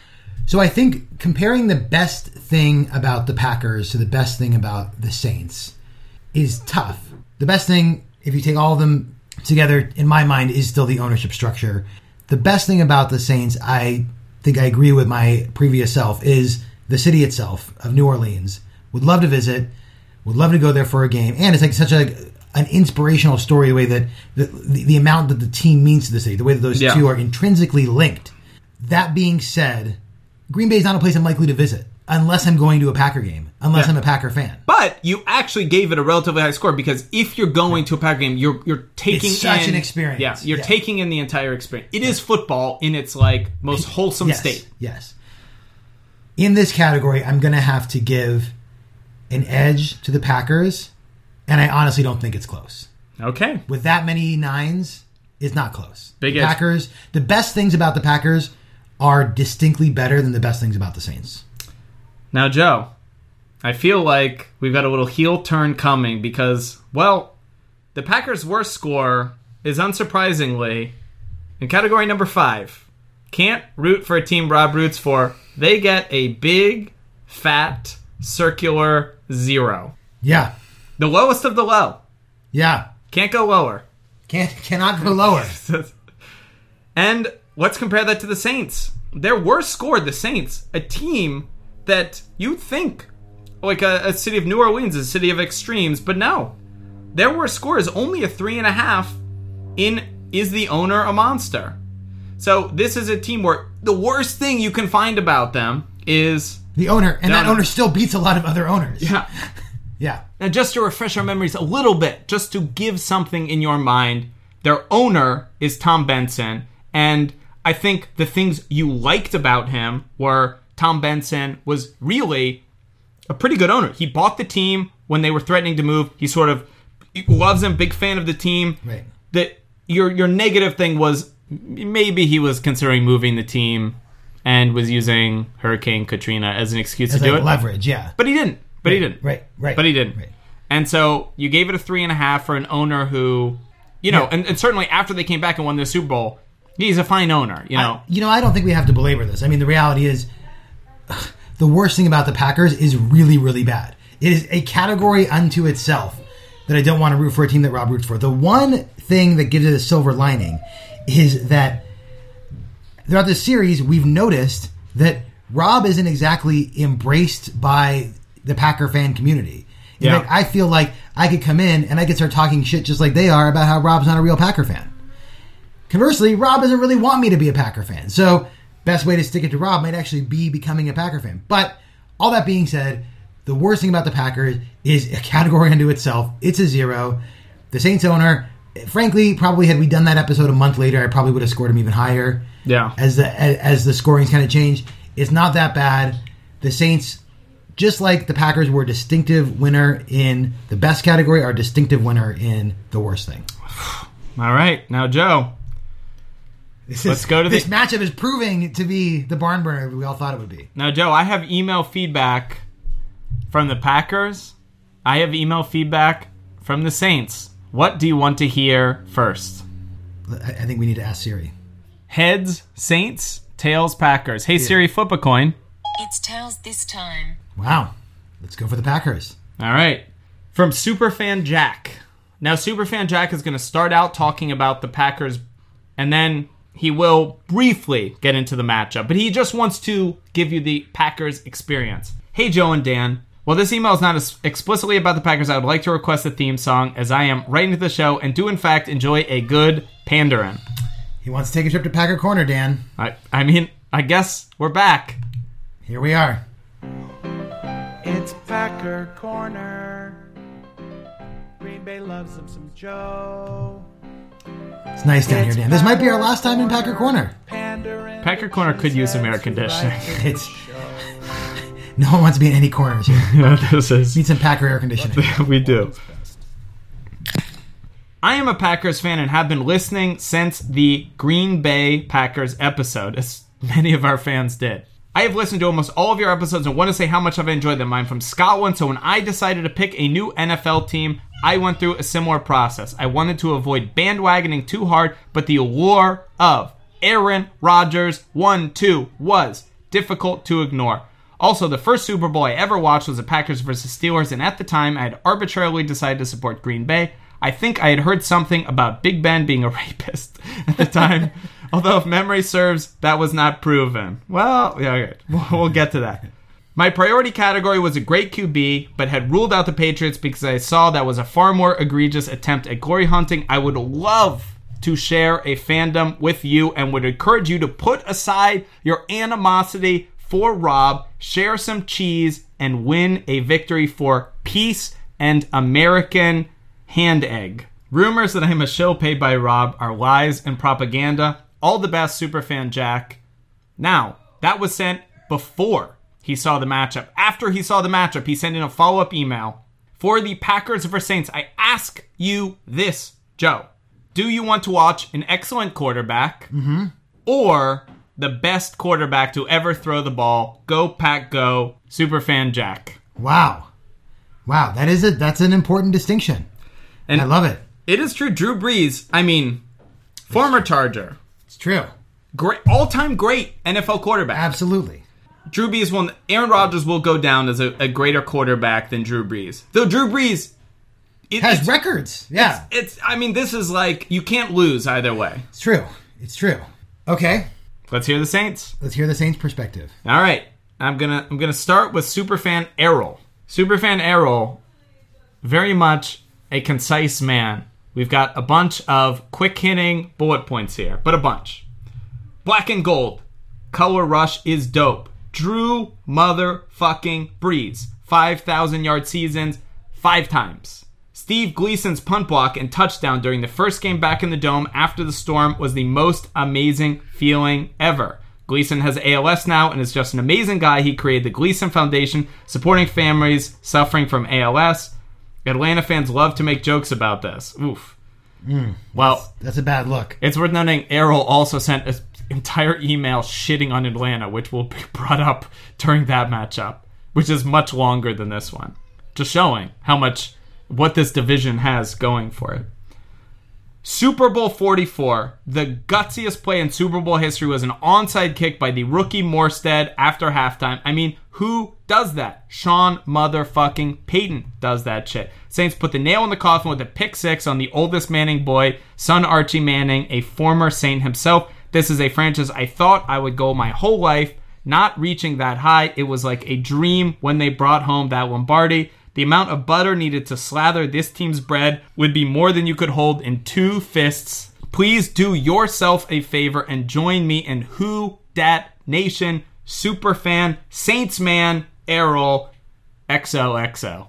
So I think comparing the best thing about the Packers to the best thing about the Saints is tough. The best thing, if you take all of them together, in my mind, is still the ownership structure. The best thing about the Saints, I think I agree with my previous self, is the city itself of New Orleans. Would love to visit, would love to go there for a game, and it's like such a an inspirational story. The way that the, the, the amount that the team means to the city, the way that those Yeah. two are intrinsically linked. That being said, Green Bay is not a place I'm likely to visit unless I'm going to a Packer game, unless Yeah. I'm a Packer fan. But you actually gave it a relatively high score because if you're going to a Packer game, you're you're taking It's such in, an experience. Yeah, you're Yeah. taking in the entire experience. It is football in its like most wholesome yes, state. Yes. In this category, I'm going to have to give an edge to the Packers, and I honestly don't think it's close. Okay. With that many nines, it's not close. Big the edge. Packers. The best things about the Packers are distinctly better than the best things about the Saints. Now, Joe, I feel like we've got a little heel turn coming because, well, the Packers' worst score is unsurprisingly in category number five. Can't root for a team Rob roots for. They get a big, fat, circular zero. Yeah, The lowest of the low. yeah. Can't go lower. Can't cannot go lower. And let's compare that to the Saints. Their worst score, the Saints, a team that you'd think, like a, a city of New Orleans, is a city of extremes, but no. Their worst score is only a three and a half in Is the Owner a Monster? So this is a team where the worst thing you can find about them is. The owner, and that owner still beats a lot of other owners. Yeah. yeah. Now, just to refresh our memories a little bit, just to give something in your mind, their owner is Tom Benson, and I think the things you liked about him were Tom Benson was really a pretty good owner. He bought the team when they were threatening to move. He sort of he loves him, big fan of the team. Right. That your your negative thing was maybe he was considering moving the team and was using Hurricane Katrina as an excuse As to do like it. leverage, yeah. But he didn't. But he didn't. Right, right. But he didn't. Right. And so you gave it a three and a half for an owner who, you know, Yeah. and, and certainly after they came back and won the Super Bowl, he's a fine owner. You know, I, you know, I don't think we have to belabor this. I mean, the reality is, the worst thing about the Packers is really, really bad. It is a category unto itself that I don't want to root for a team that Rob roots for. The one thing that gives it a silver lining is that throughout this series, we've noticed that Rob isn't exactly embraced by the Packer fan community. In Yeah. fact, I feel like I could come in and I could start talking shit just like they are about how Rob's not a real Packer fan. Conversely, Rob doesn't really want me to be a Packer fan. So, best way to stick it to Rob might actually be becoming a Packer fan. But all that being said, the worst thing about the Packers is a category unto itself. It's a zero. The Saints owner, frankly, probably had we done that episode a month later, I probably would have scored him even higher. Yeah. As the as, as the scoring's kind of changed, it's not that bad. The Saints, just like the Packers, were a distinctive winner in the best category, are a distinctive winner in the worst thing. all right. Now, Joe, This Let's is- go to this the- matchup is proving to be the barn burner we all thought it would be. now, Joe, I have email feedback from the Packers. I have email feedback from the Saints. What do you want to hear first? I, I think we need to ask Siri. Heads, Saints, tails, Packers. Hey, Siri, flip a coin. It's tails this time. Wow, let's go for the Packers. All right. From Superfan Jack. Now, Superfan Jack is going to start out talking about the Packers, and then he will briefly get into the matchup, but he just wants to give you the Packers experience. Hey, Joe and Dan. While this email is not as explicitly about the Packers, I would like to request a theme song as I am right into the show and do, in fact, enjoy a good pandering. He wants to take a trip to Packer Corner, Dan. I, I mean, I guess we're back. Here we are. It's Packer Corner. Green Bay loves them some Joe. It's nice down here, Dan. This might be our last time in Packer Corner. Packer Corner could use some air conditioning. It's no one wants to be in any corners here. yeah, this is. Need some Packer air conditioning. we do. I am a Packers fan and have been listening since the Green Bay Packers episode, as many of our fans did. I have listened to almost all of your episodes and want to say how much I've enjoyed them. I'm from Scotland, so when I decided to pick a new NFL team, I went through a similar process. I wanted to avoid bandwagoning too hard, but the allure of Aaron Rodgers 1 2 was difficult to ignore. Also, the first Super Bowl I ever watched was the Packers versus Steelers, and at the time I had arbitrarily decided to support Green Bay. I think I had heard something about Big Ben being a rapist at the time, although if memory serves, that was not proven. Well, yeah, okay. we'll, we'll get to that. My priority category was a great QB, but had ruled out the Patriots because I saw that was a far more egregious attempt at glory hunting. I would love to share a fandom with you and would encourage you to put aside your animosity for Rob, share some cheese, and win a victory for peace and American hand egg. Rumors that I'm a show paid by Rob are lies and propaganda. All the best, Superfan Jack. Now, that was sent before he saw the matchup. After he saw the matchup, he sent in a follow up email. For the Packers versus Saints, I ask you this, Joe. Do you want to watch an excellent quarterback mm-hmm. or the best quarterback to ever throw the ball? Go, Pack, go. Superfan Jack. Wow. Wow, that is a that's an important distinction. And I love it. It is true. Drew Brees, I mean, former Charger, It's true. great, all-time great NFL quarterback. Absolutely. Drew Brees will. Aaron Rodgers will go down as a, a greater quarterback than Drew Brees. Though Drew Brees it, Has it's, records. Yeah. it's. I mean, this is like you can't lose either way. It's true. It's true. Okay. Let's hear the Saints. Let's hear the Saints' perspective. All right, I'm gonna I'm gonna start with superfan Errol. Superfan Errol, very much a concise man. We've got a bunch of quick hitting bullet points here, but a bunch. Black and gold, color rush is dope. Drew motherfucking Brees, five thousand yard seasons, five times. Steve Gleason's punt block and touchdown during the first game back in the dome after the storm was the most amazing feeling ever. Gleason has ALS now and is just an amazing guy. He created the Gleason Foundation, supporting families suffering from ALS. Atlanta fans love to make jokes about this. Oof. Mm, well, That's a bad look. it's worth noting Errol also sent an entire email shitting on Atlanta, which will be brought up during that matchup, which is much longer than this one. Just showing how much what this division has going for it. Super Bowl 44, the gutsiest play in Super Bowl history was an onside kick by the rookie Morstead after halftime. I mean, who does that? Sean motherfucking Payton does that shit. Saints put the nail in the coffin with a pick six on the oldest Manning boy, son Archie Manning, a former Saint himself. This is a franchise I thought I would go my whole life, not reaching that high. It was like a dream when they brought home that Lombardi. The amount of butter needed to slather this team's bread would be more than you could hold in two fists. Please do yourself a favor and join me in Who Dat Nation Superfan Saints Man Errol XOXO.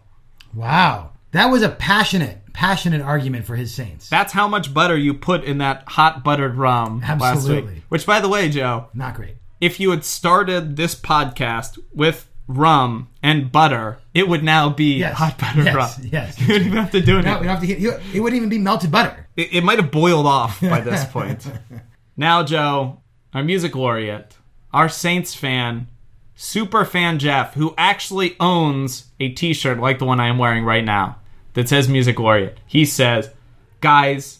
Wow. That was a passionate, passionate argument for his Saints. That's how much butter you put in that hot buttered rum last week. Which, by the way, Joe, Not great. if you had started this podcast with rum and butter, it would now be Yes. hot butter Yes. rum. Yes. You wouldn't even have to do it. No, have to hear, you, it wouldn't even be melted butter. It, it might have boiled off by this point. now, Joe, our music laureate, our Saints fan, super fan Jeff, who actually owns a t shirt like the one I am wearing right now that says music laureate, he says, Guys,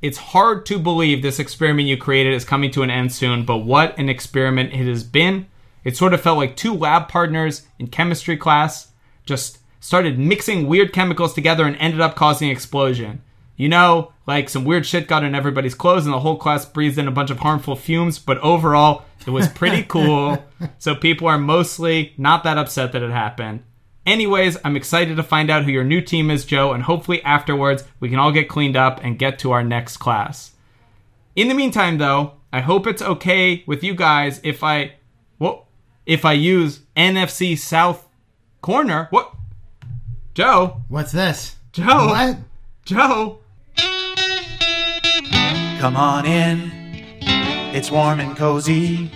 it's hard to believe this experiment you created is coming to an end soon, but what an experiment it has been. It sort of felt like two lab partners in chemistry class just started mixing weird chemicals together and ended up causing an explosion. You know, like some weird shit got in everybody's clothes and the whole class breathed in a bunch of harmful fumes, but overall, it was pretty cool. so people are mostly not that upset that it happened. Anyways, I'm excited to find out who your new team is, Joe, and hopefully afterwards we can all get cleaned up and get to our next class. In the meantime, though, I hope it's okay with you guys if I, what, if I use NFC South corner. What, Joe? What's this? Joe? What? Joe? Come on in, it's warm and cozy,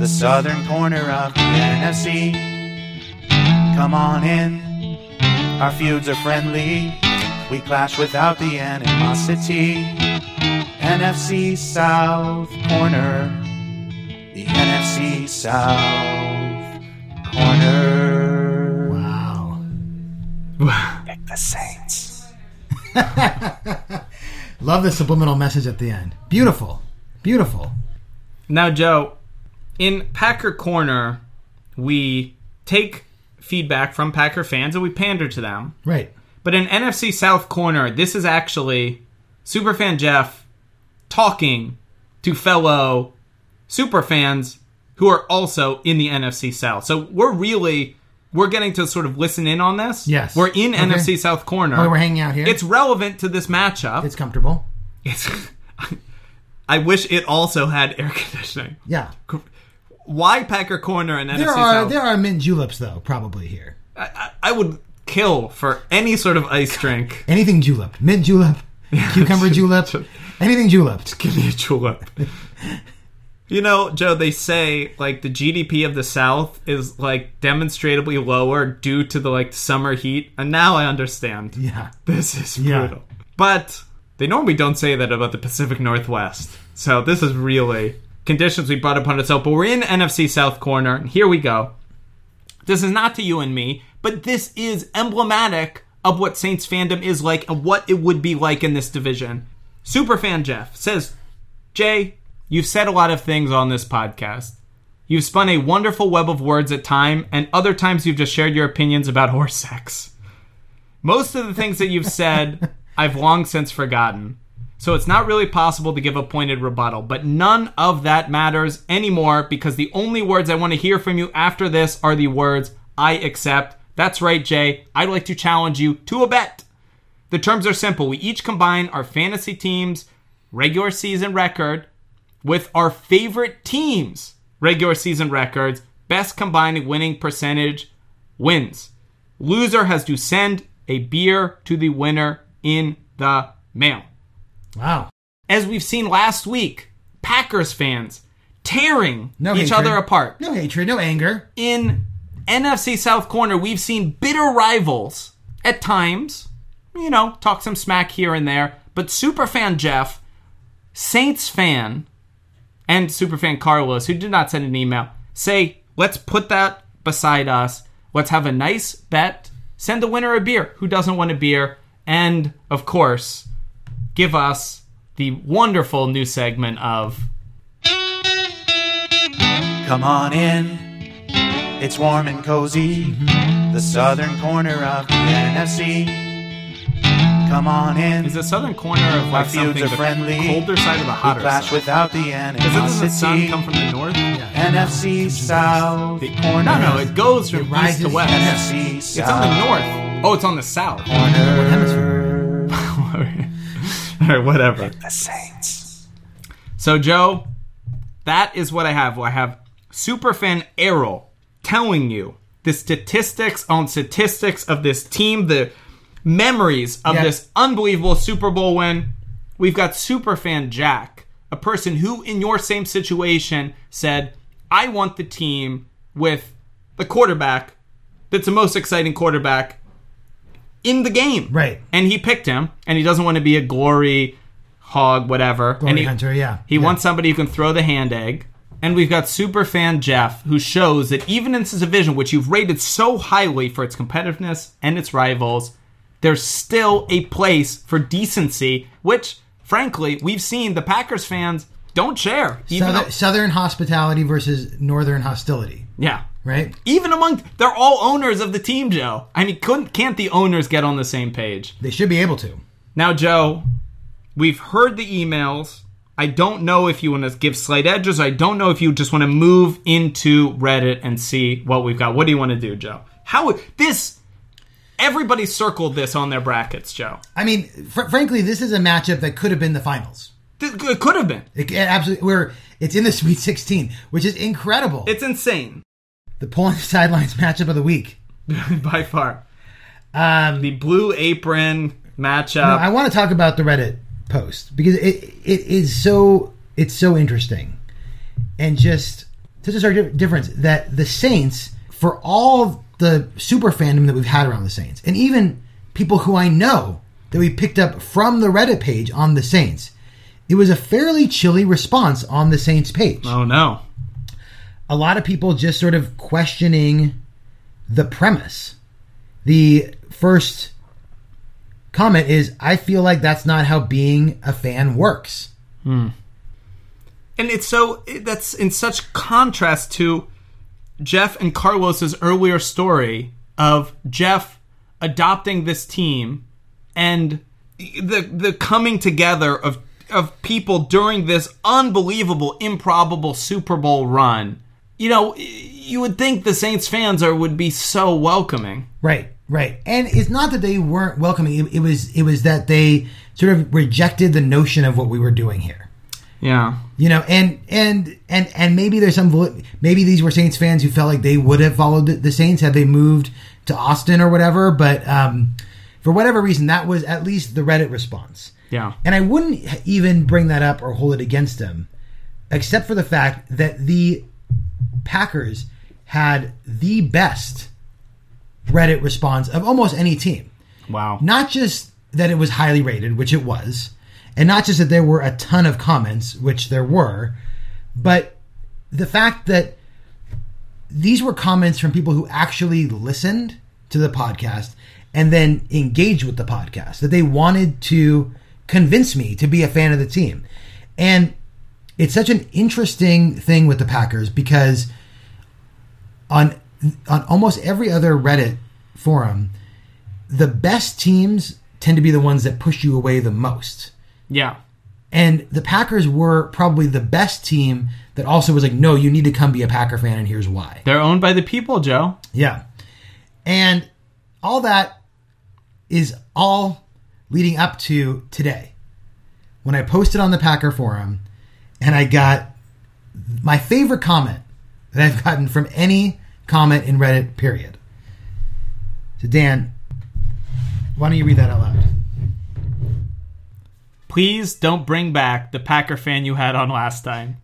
the southern corner of the NFC. Come on in, our feuds are friendly, we clash without the animosity. NFC South corner, the NFC South corner. Wow. Pick the Saints. Love the subliminal message at the end. Beautiful. Beautiful. Now, Joe, in Packer Corner, we take feedback from Packer fans and we pander to them. Right. But in NFC South Corner, this is actually Superfan Jeff talking to fellow superfans who are also in the NFC South. So we're really we're getting to sort of listen in on this. Yes. We're in Okay. NFC South Corner. Oh, we're hanging out here. It's relevant to this matchup. It's comfortable. It's, I wish it also had air conditioning. Yeah. Why Packer Corner and NFC There are South? there are mint juleps though, probably here. I, I- I would kill for any sort of ice drink. Anything julep, mint julep, cucumber julep, anything julep. Give me a julep. You know, Joe, they say like the GDP of the South is like demonstrably lower due to the like summer heat, and now I understand. Yeah. This is Yeah. brutal. But they normally don't say that about the Pacific Northwest. So this is really conditions we brought upon itself. But we're in NFC South corner, and here we go. This is not to you and me, but this is emblematic of what Saints fandom is like and what it would be like in this division. Superfan Jeff says, Jay, you've said a lot of things on this podcast. You've spun a wonderful web of words at time, and other times you've just shared your opinions about horse sex. Most of the things that you've said, I've long since forgotten. So it's not really possible to give a pointed rebuttal, but none of that matters anymore because the only words I want to hear from you after this are the words I accept. That's right, Jay. I'd like to challenge you to a bet. The terms are simple. We each combine our fantasy team's regular season record with our favorite team's regular season records. Best combined winning percentage wins. Loser has to send a beer to the winner in the mail. Wow. As we've seen last week, Packers fans tearing No each hatred. other apart. No hatred, no anger. In NFC South Corner, we've seen bitter rivals at times, you know, talk some smack here and there, but superfan Jeff, Saints fan, and superfan Carlos, who did not send an email, say, let's put that beside us. Let's have a nice bet. Send the winner a beer. Who doesn't want a beer? And, of course, give us the wonderful new segment of Come on in. It's warm and cozy. The southern corner of the NFC. Come on in. is the southern corner of like fields something are the friendly. colder side of the hotter Clash side. without the Because doesn't the sun come from the north? NFC South The- corner. no, no, it goes from It east to west. NFC It's South on the north. Oh, it's on the south. corner. All right, whatever. The Saints. So, Joe, that is what I have. I have superfan Errol telling you the statistics on statistics of this team, the memories of Yeah. this unbelievable Super Bowl win. We've got superfan Jack, a person who, in your same situation, said, I want the team with the quarterback that's the most exciting quarterback in the game. Right. And he picked him, and he doesn't want to be a glory hog, whatever. Glory and he, hunter, yeah. He Yeah. wants somebody who can throw the hand egg. And we've got super fan Jeff, who shows that even in this division, which you've rated so highly for its competitiveness and its rivals, there's still a place for decency, which, frankly, we've seen the Packers fans don't share. Even Southern, southern hospitality versus northern hostility, yeah. right? Even among they're all owners of the team, Joe. I mean, couldn't can't the owners get on the same page? They should be able to. Now, Joe, we've heard the emails. I don't know if you want to give slight edges. I don't know if you just want to move into Reddit and see what we've got. What do you want to do, Joe? How this? Everybody circled this on their brackets, Joe. I mean, fr- frankly, this is a matchup that could have been the finals. It could have been. It, it absolutely, where it's in the Sweet 16, which is incredible. It's insane the pulling sidelines matchup of the week. by far. Um, The blue apron matchup. I want to talk about the Reddit post because it it is so it's so interesting, and just such a stark difference that the Saints, for all the super fandom that we've had around the Saints, and even people who I know that we picked up from the Reddit page on the Saints, it was a fairly chilly response on the Saints page. oh no. a lot of people just sort of questioning the premise. The first comment is I feel like that's not how being a fan works. Hmm. and it's so that's in such contrast to Jeff and Carlos's earlier story of Jeff adopting this team and the the coming together of of people during this unbelievable improbable Super Bowl run. You know, you would think the Saints fans are would be so welcoming. Right, right. And it's not that they weren't welcoming. It, it was it was that they sort of rejected the notion of what we were doing here. Yeah. You know, and and and and maybe there's some maybe these were Saints fans who felt like they would have followed the, Saints had they moved to Austin or whatever. But um, for whatever reason, that was at least the Reddit response. Yeah. And I wouldn't even bring that up or hold it against them, except for the fact that the Packers had the best Reddit response of almost any team. Wow. Not just that it was highly rated, which it was, and not just that there were a ton of comments, which there were, but the fact that these were comments from people who actually listened to the podcast and then engaged with the podcast, that they wanted to convince me to be a fan of the team. And it's such an interesting thing with the Packers because on on almost every other Reddit forum, the best teams tend to be the ones that push you away the most. Yeah. And the Packers were probably the best team that also was like, no, you need to come be a Packer fan, and here's why. They're owned by the people, Joe. Yeah. And all that is all leading up to today when I posted on the Packer forum and I got my favorite comment that I've gotten from any comment in Reddit, period. So, Dan, why don't you read that out loud? Please don't bring back the Packer fan you had on last time.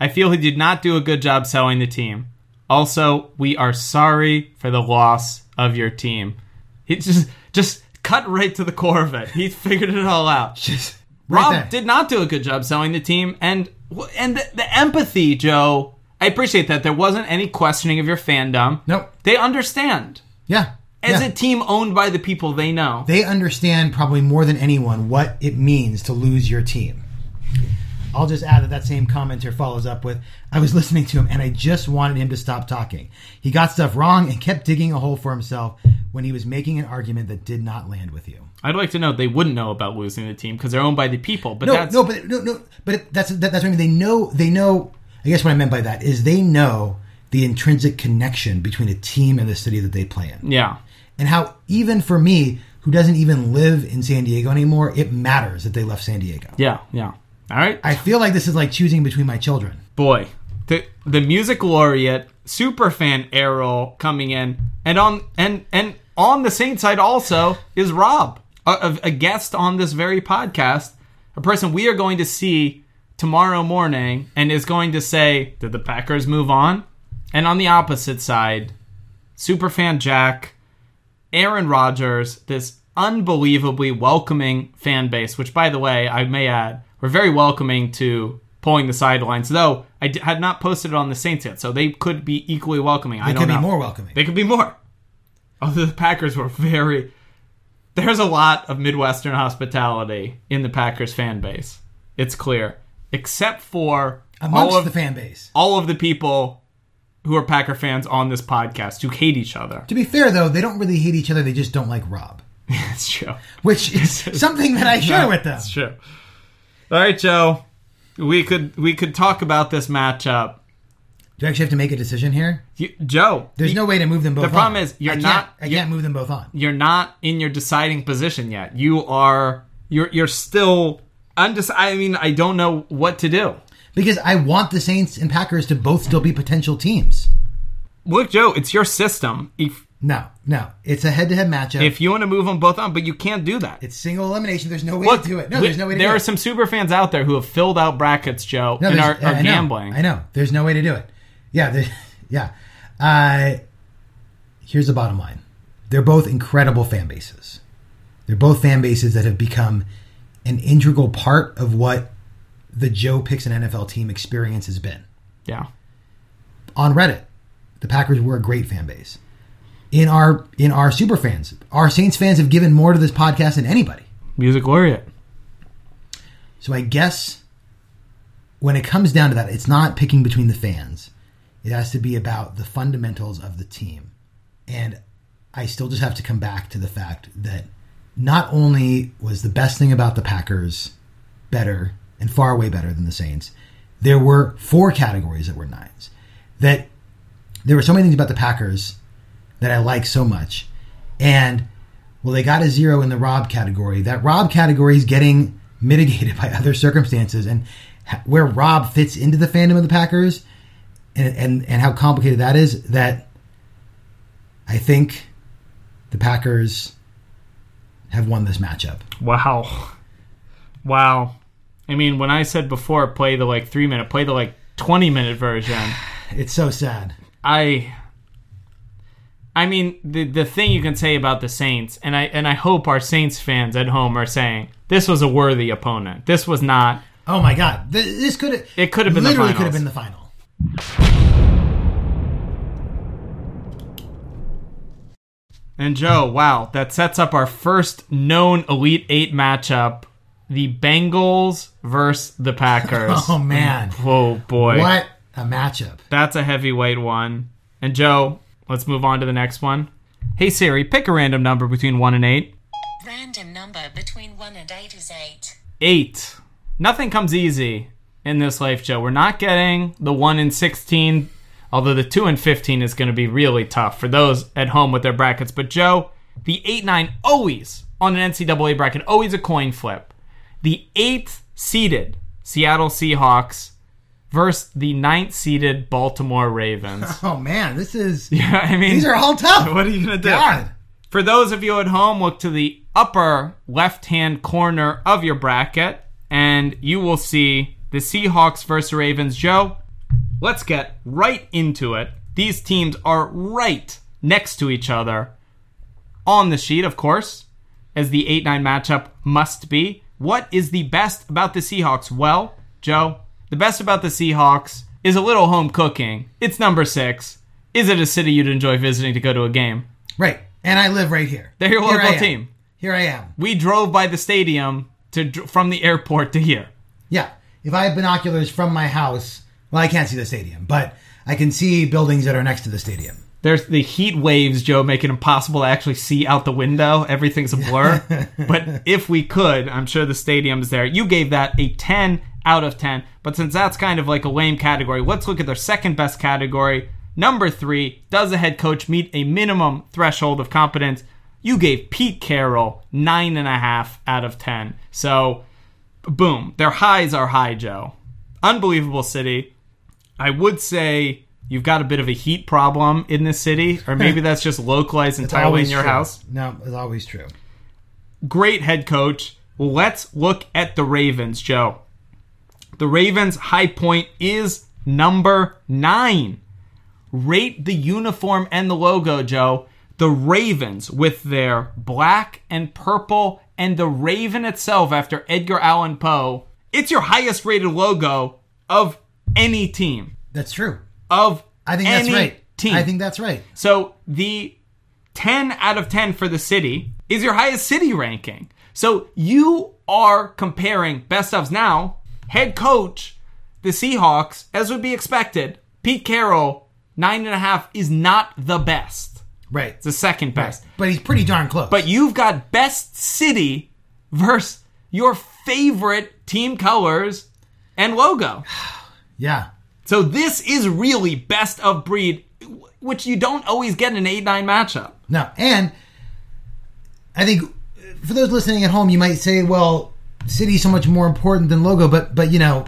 I feel he did not do a good job selling the team. Also, we are sorry for the loss of your team. He just just cut right to the core of it. He figured it all out. Just right Rob there. did not do a good job selling the team, and and the, the empathy, Joe. I appreciate that there wasn't any questioning of your fandom. Nope. They understand. Yeah. As yeah. a team owned by the people they know. they understand probably more than anyone what it means to lose your team. I'll just add that that same commenter follows up with I was listening to him and I just wanted him to stop talking. He got stuff wrong and kept digging a hole for himself when he was making an argument that did not land with you. I'd like to know they wouldn't know about losing the team because they're owned by the people. But No, that's no, but no, no, but that's that, that's what I mean. They know, they know. I guess what I meant by that is they know the intrinsic connection between a team and the city that they play in. yeah, and how even for me who doesn't even live in San Diego anymore, it matters that they left San Diego. yeah, yeah. All right, I feel like this is like choosing between my children. boy, the the music laureate, super fan Errol coming in, and on and and on the Saint side also is Rob, a, a- a guest on this very podcast, a person we are going to see tomorrow morning, and is going to say, "Did the Packers move on?" And on the opposite side, super fan Jack, Aaron Rodgers, this unbelievably welcoming fan base, which, by the way, I may add, were very welcoming to pulling the sidelines, though I d- had not posted it on the Saints yet, so they could be equally welcoming. I They don't could know. be more welcoming. They could be more. Although the Packers were very. There's a lot of Midwestern hospitality in the Packers fan base. It's clear. Except for Amongst all of the fan base. all of the people who are Packer fans on this podcast who hate each other. To be fair, though, they don't really hate each other. They just don't like Rob, It's true. which is something that I share with them. It's true. All right, Joe. We could we could talk about this matchup. Do I actually have to make a decision here? You, Joe, There's you- no way to move them both. The problem on. is you're I can't- I can't move them both on. you're not in your deciding position yet. You are you're you're still undec- I mean, I don't know what to do. Because I want the Saints and Packers to both still be potential teams. Look, Joe, it's your system. If No, no. It's a head to head matchup. if you want to move them both on, but you can't do that. it's single elimination, there's no way Look, to do it. No, there's no way to there do are it. some super fans out there who have filled out brackets, Joe, No, and there's- are, are I know, gambling. I know. There's no way to do it. Yeah, there- yeah. Uh, here's the bottom line: they're both incredible fan bases. They're both fan bases that have become an integral part of what the Joe picks an NFL team experience has been. Yeah. On Reddit, the Packers were a great fan base. In our in our super fans, our Saints fans have given more to this podcast than anybody. Music laureate. So I guess when it comes down to that, it's not picking between the fans. It has to be about the fundamentals of the team. And I still just have to come back to the fact that not only was the best thing about the Packers better and far way better than the Saints, there were four categories that were nines. That there were so many things about the Packers that I like so much. And well, they got a zero in the Rob category. That Rob category is getting mitigated by other circumstances, and where Rob fits into the fandom of the Packers, and and, and how complicated that is. That I think the Packers have won this matchup. Wow. Wow. I mean, when I said before, play the like three minute, play the like 20 minute version, It's so sad. I. I mean, the the thing you can say about the Saints, and I and I hope our Saints fans at home are saying this was a worthy opponent. This was not. Oh my God! This could have. It could have been the literally could have been the final. And Joe, wow, that sets up our first known Elite Eight matchup: the Bengals versus the Packers. Oh man! Whoa, boy, What a matchup! that's a heavyweight one. And Joe, let's move on to the next one. Hey Siri, pick a random number between one and eight. Random number between 1 and 8 is 8. Eight. Nothing comes easy in this life, Joe. We're not getting the one in sixteen, although the two and fifteen is going to be really tough for those at home with their brackets. But Joe, the eight nine always on an NCAA bracket, always a coin flip. The eighth seeded Seattle Seahawks versus the ninth seeded Baltimore Ravens. Oh man, this is. yeah, I mean, These are all tough. what are you gonna do? God. For those of you at home, look to the upper left hand corner of your bracket and you will see the Seahawks versus Ravens. Joe, let's get right into it. These teams are right next to each other on the sheet, of course, as the 8 9 matchup must be. What is the best about the Seahawks? Well, Joe, the best about the Seahawks is a little home cooking. It's number six. Is it a city you'd enjoy visiting to go to a game? Right, and I live right here. They're your Here local team. Here I am. We drove by the stadium to from the airport to here. Yeah, if I have binoculars from my house, well, I can't see the stadium, but I can see buildings that are next to the stadium. There's the heat waves, Joe, make it impossible to actually see out the window. Everything's a blur. but if we could, I'm sure the stadium's there. You gave that a 10 out of 10. But since that's kind of like a lame category, let's look at their second best category. Number three, does the head coach meet a minimum threshold of competence? You gave Pete Carroll nine and a half out of 10. So, boom, their highs are high, Joe. Unbelievable city. I would say you've got a bit of a heat problem in this city, or maybe that's just localized entirely in your true. house. No, it's always true. Great head coach. Let's look at the Ravens, Joe. The Ravens' high point is number nine. Rate the uniform and the logo, Joe. The Ravens with their black and purple and the Raven itself after Edgar Allan Poe. It's your highest rated logo of any team. That's true. Of I think any that's right. team. I think that's right. So the 10 out of 10 for the city is your highest city ranking. So you are comparing best ofs now. Head coach, the Seahawks, as would be expected, Pete Carroll, nine and a half is not the best. Right. It's the second best. But he's pretty darn close. But you've got best city versus your favorite team colors and logo. yeah. So this is really best of breed, which you don't always get in an 8 9 matchup. No, and I think for those listening at home, you might say, "Well, city's so much more important than logo," but but you know,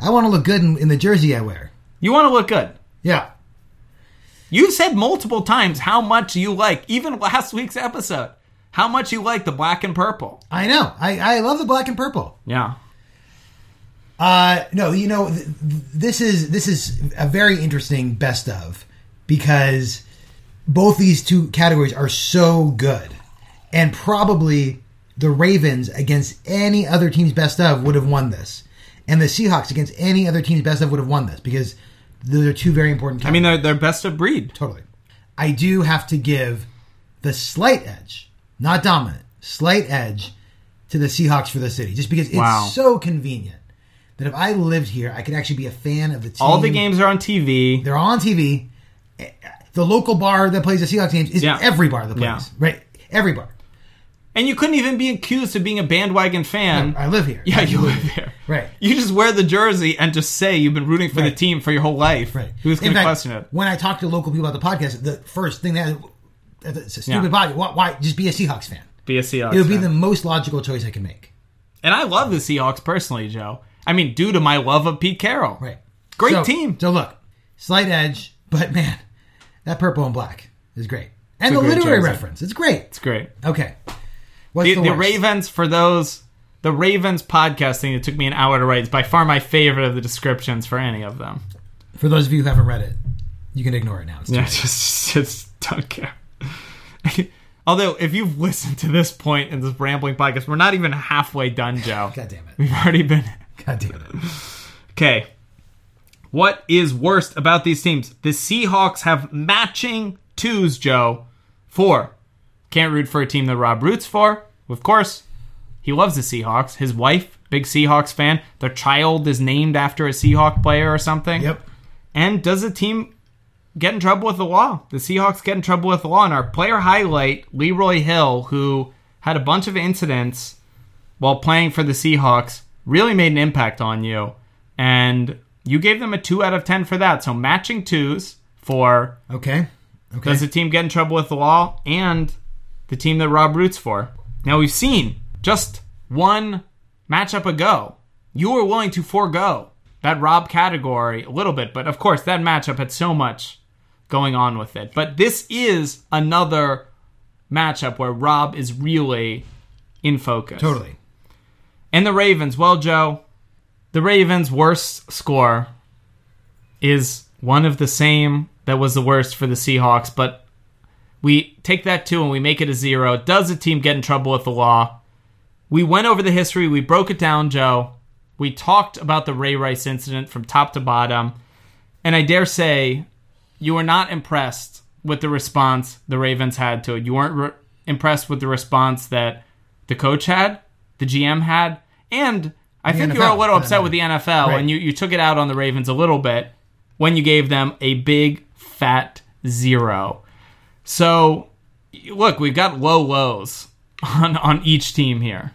I want to look good in, in the jersey I wear. You want to look good. Yeah, You've said multiple times how much you like, even last week's episode, how much you like the black and purple. I know. I I love the black and purple. Yeah. Uh, no, you know, th- th- this is this is a very interesting best of because both these two categories are so good, and probably the Ravens against any other team's best of would have won this, and the Seahawks against any other team's best of would have won this because those are two very important. I mean, they're, they're best of breed. totally. I do have to give the slight edge, not dominant, slight edge to the Seahawks for the city, just because it's Wow. so convenient that if I lived here, I could actually be a fan of the team. All the games are on TV. they're all on TV. The local bar that plays the Seahawks games is Yeah. every bar that plays, Yeah. right? Every bar. And you couldn't even be accused of being a bandwagon fan. I live here. yeah, I you live live here. Right. You just wear the jersey and just say you've been rooting for the team for your whole life. Right. Who's In going to question it? When I talk to local people about the podcast, the first thing that it's a stupid Yeah. body. Why, why just be a Seahawks fan? Be a Seahawks It would be fan. the most logical choice I can make. And I love the Seahawks personally, Joe. I mean, due to my love of Pete Carroll. Right. Great So- team. So look, slight edge, but man, that purple and black is great. And It's the literary reference, it's great. It's great. Okay. What's The, the, the? Ravens, for those, the Ravens podcasting, it took me an hour to write. It's by far my favorite of the descriptions for any of them. For those of you who haven't read it, you can ignore it now. It's Yeah, just, just don't care. Although, if you've listened to this point in this rambling podcast, we're not even halfway done, Joe. God damn it. We've already been. God damn it. Okay. What is worst about these teams? The Seahawks have matching twos, Joe. Four. Can't root for a team that Rob roots for. Of course, he loves the Seahawks. His wife, big Seahawks fan. Their child is named after a Seahawk player or something. Yep. And does the team get in trouble with the law? The Seahawks get in trouble with the law. And our player highlight, Leroy Hill, who had a bunch of incidents while playing for the Seahawks, really made an impact on you. And you gave them a 2 out of 10 for that. So matching twos for Okay. Okay. does the team get in trouble with the law and the team that Rob roots for. Now we've seen just one matchup ago, you were willing to forego that Rob category a little bit, but of course that matchup had so much going on with it. But this is another matchup where Rob is really in focus. Totally. And the Ravens, well, Joe, the Ravens' worst score is one of the same that was the worst for the Seahawks, but we take that two and we make it a zero. Does the team get in trouble with the law? We went over the history, we broke it down, Joe. We talked about the Ray Rice incident from top to bottom, and I dare say you were not impressed with the response the Ravens had to it. You weren't re- impressed with the response that the coach had, the GM had, and I The think you were a little upset with the NFL, Right. and you, you took it out on the Ravens a little bit when you gave them a big fat zero. So, look, we've got low lows on on each team here.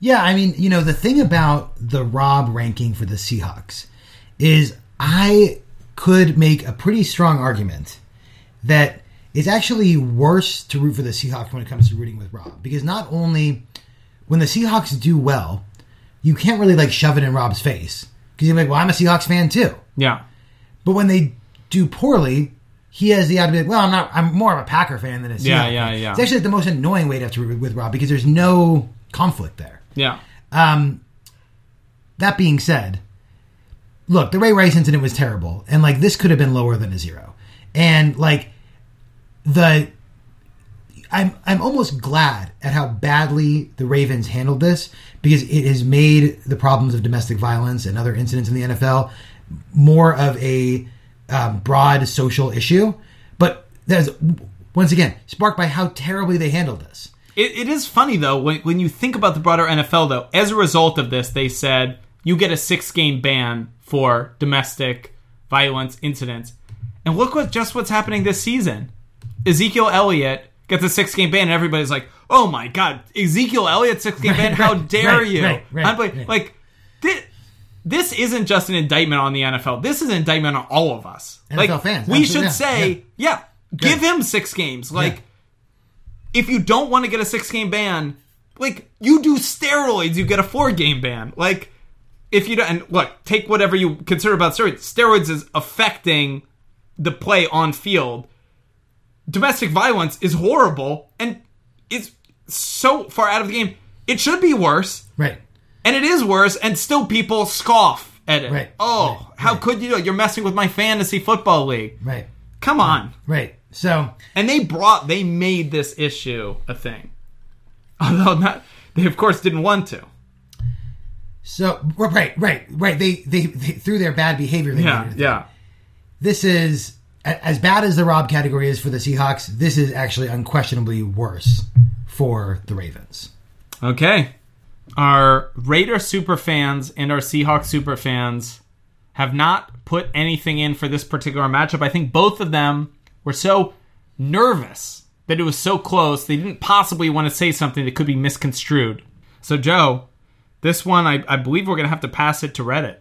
Yeah, I mean, you know, the thing about the Rob ranking for the Seahawks is I could make a pretty strong argument that it's actually worse to root for the Seahawks when it comes to rooting with Rob because not only when the Seahawks do well, you can't really like shove it in Rob's face because you're like, well, I'm a Seahawks fan too. Yeah. But when they do poorly, he has the attitude, well, I'm not. I'm more of a Packer fan than a Seahawks Yeah, yeah, fan. yeah. It's actually the most annoying way to have to root with Rob because there's no conflict there. Yeah. Um, that being said, look, the Ray Rice incident was terrible, and like this could have been lower than a zero, and like the. I'm I'm almost glad at how badly the Ravens handled this because it has made the problems of domestic violence and other incidents in the NFL more of a um, broad social issue. But there's once again sparked by how terribly they handled this. It, it is funny though when when you think about the broader NFL though. As a result of this, they said you get a six game ban for domestic violence incidents, and look what just what's happening this season. Ezekiel Elliott gets a six game ban, and everybody's like, "Oh my god, Ezekiel Elliott six game ban? How right, dare right, you?" right, right, I'm like, right. like this, this isn't just an indictment on the NFL. This is an indictment on all of us. NFL like fans, we should yeah, say, yeah, give him six games. Like if you don't want to get a six game ban, like you do steroids, you get a four game ban. Like if you don't, and look, take whatever you consider about steroids. Steroids is affecting the play on field. Domestic violence is horrible and is so far out of the game. It should be worse, Right. and it is worse, and still people scoff at it. Right, Oh, right, how right. could you do it? You're messing with my fantasy football league. Right. Come on. Right. So And they brought, they made this issue a thing. Although not, they of course didn't want to. So right, right, right. They they, they through their bad behavior. They Yeah, yeah. This is as bad as the Rob category is for the Seahawks. This is actually unquestionably worse for the Ravens. Okay. our Raider super fans and our Seahawks super fans have not put anything in for this particular matchup. I think both of them were so nervous that it was so close, they didn't possibly want to say something that could be misconstrued. So, Joe, this one, I, I believe we're going to have to pass it to Reddit.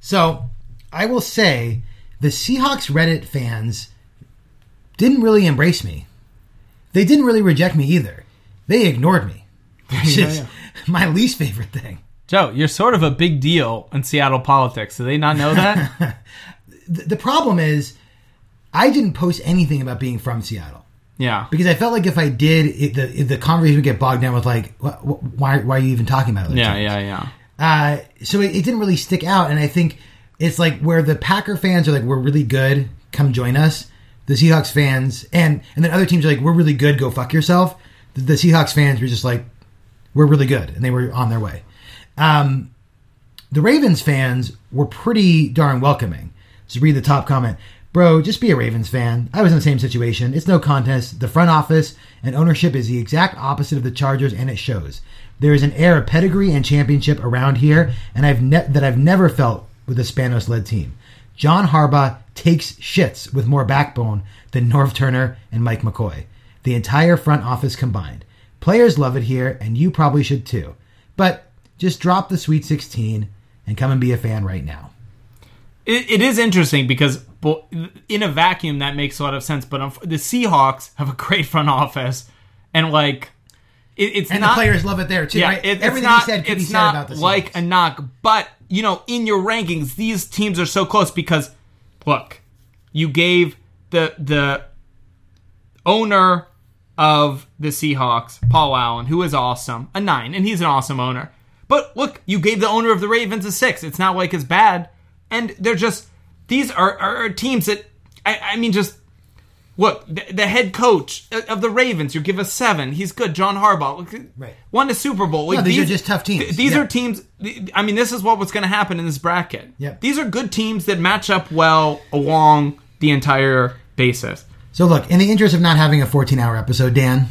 So I will say the Seahawks Reddit fans didn't really embrace me. They didn't really reject me either. They ignored me, which Yeah, is yeah. my least favorite thing. Joe, you're sort of a big deal in Seattle politics. Do they not know that? The, problem is, I didn't post anything about being from Seattle yeah. because I felt like if I did, it, the the conversation would get bogged down with like, wh- wh- why why are you even talking about it? Yeah, yeah, yeah. Uh, so it, it didn't really stick out, and I think it's like where the Packer fans are like, "We're really good, come join us." The Seahawks fans and and then other teams are like, "We're really good, go fuck yourself." The, the Seahawks fans were just like, "We're really good," and they were on their way. Um, the Ravens fans were pretty darn welcoming. Just read the top comment. Bro, just be a Ravens fan. I was in the same situation. It's no contest. The front office and ownership is the exact opposite of the Chargers, and it shows. There is an air of pedigree and championship around here, and I've ne- that I've never felt with a Spanos-led team. John Harbaugh takes shits with more backbone than Norv Turner and Mike McCoy. The entire front office combined. Players love it here, and you probably should too. But just drop the Sweet 16 and come and be a fan right now. It, it is interesting because in a vacuum that makes a lot of sense. But the Seahawks have a great front office, and like it, it's And not the players love it there too. Yeah, right? it- Everything not, he said could be said about the Seahawks. like a knock, but you know, in your rankings, these teams are so close because look, you gave the the owner of the Seahawks, Paul Allen, who is awesome, a nine, and he's an awesome owner. But look, you gave the owner of the Ravens a six. It's not like it's bad, and they're just these are, are, are teams that I, I mean, just look the, the head coach of the Ravens. You give a seven. He's good. John Harbaugh, look, Right. won a Super Bowl. Like, No, these are just tough teams. th- these Yeah. are teams. th- I mean, this is what was going to happen in this bracket. Yep. These are good teams that match up well along the entire basis. So look, in the interest of not having a 14-hour episode, Dan,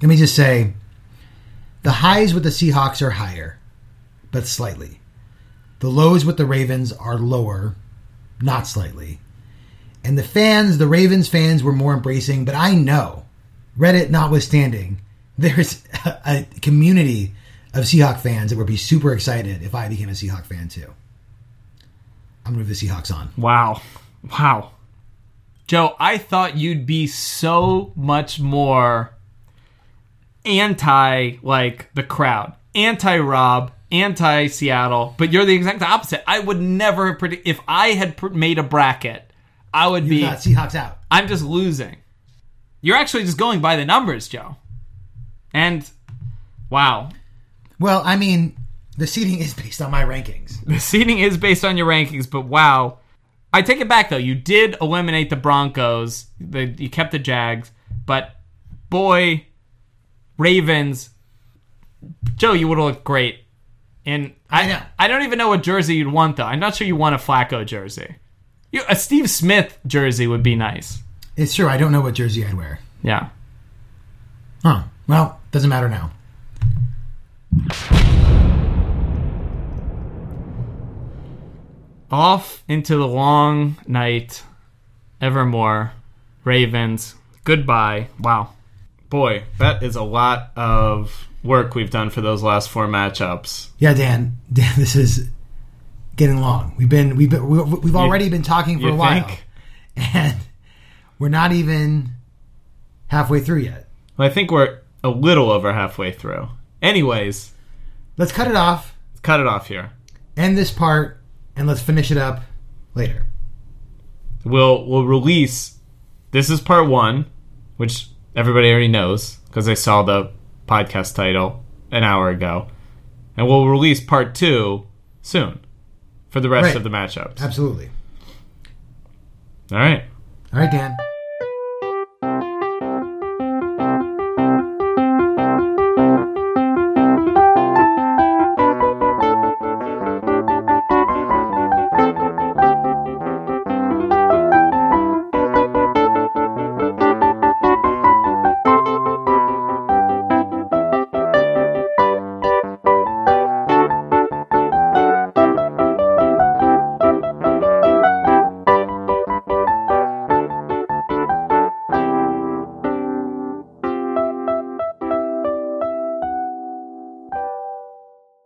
let me just say the highs with the Seahawks are higher, but slightly. The lows with the Ravens are lower, not slightly. And the fans, the Ravens fans were more embracing, but I know, Reddit notwithstanding, there's a, community of Seahawk fans that would be super excited if I became a Seahawk fan too. I'm gonna move the Seahawks on. Wow. Wow. Joe, I thought you'd be so much more anti like the crowd, anti Rob, anti Seattle, but you're the exact opposite. I would never have predict if I had made a bracket, I would be Seahawks out. I'm just losing. You're actually just going by the numbers, Joe. And wow, Well, I mean, the seating is based on my rankings. the seating is based on your rankings, but wow. I take it back though. You did eliminate the Broncos. The, you kept the Jags, but boy, Ravens. Joe, you would have looked great. And I, I know. I don't even know what jersey you'd want though. I'm not sure you want a Flacco jersey. You, a Steve Smith jersey would be nice. It's true. I don't know what jersey I'd wear. Yeah. Huh. Well, doesn't matter now. Off into the long night. Evermore. Ravens. Goodbye. Wow. Boy, that is a lot of work we've done for those last four matchups. Yeah, Dan. Dan, this is getting long. We've been we've been we- we've already been talking for you a while, think? and we're not even halfway through yet. Well, I think we're a little over halfway through. Anyways, Let's cut it off, let's cut it off here. end this part, and let's finish it up later. We'll we'll release. This is part one, which everybody already knows because they saw the podcast title an hour ago, and we'll release part two soon for the rest Right. of the matchups. Absolutely. All right. All right, Dan.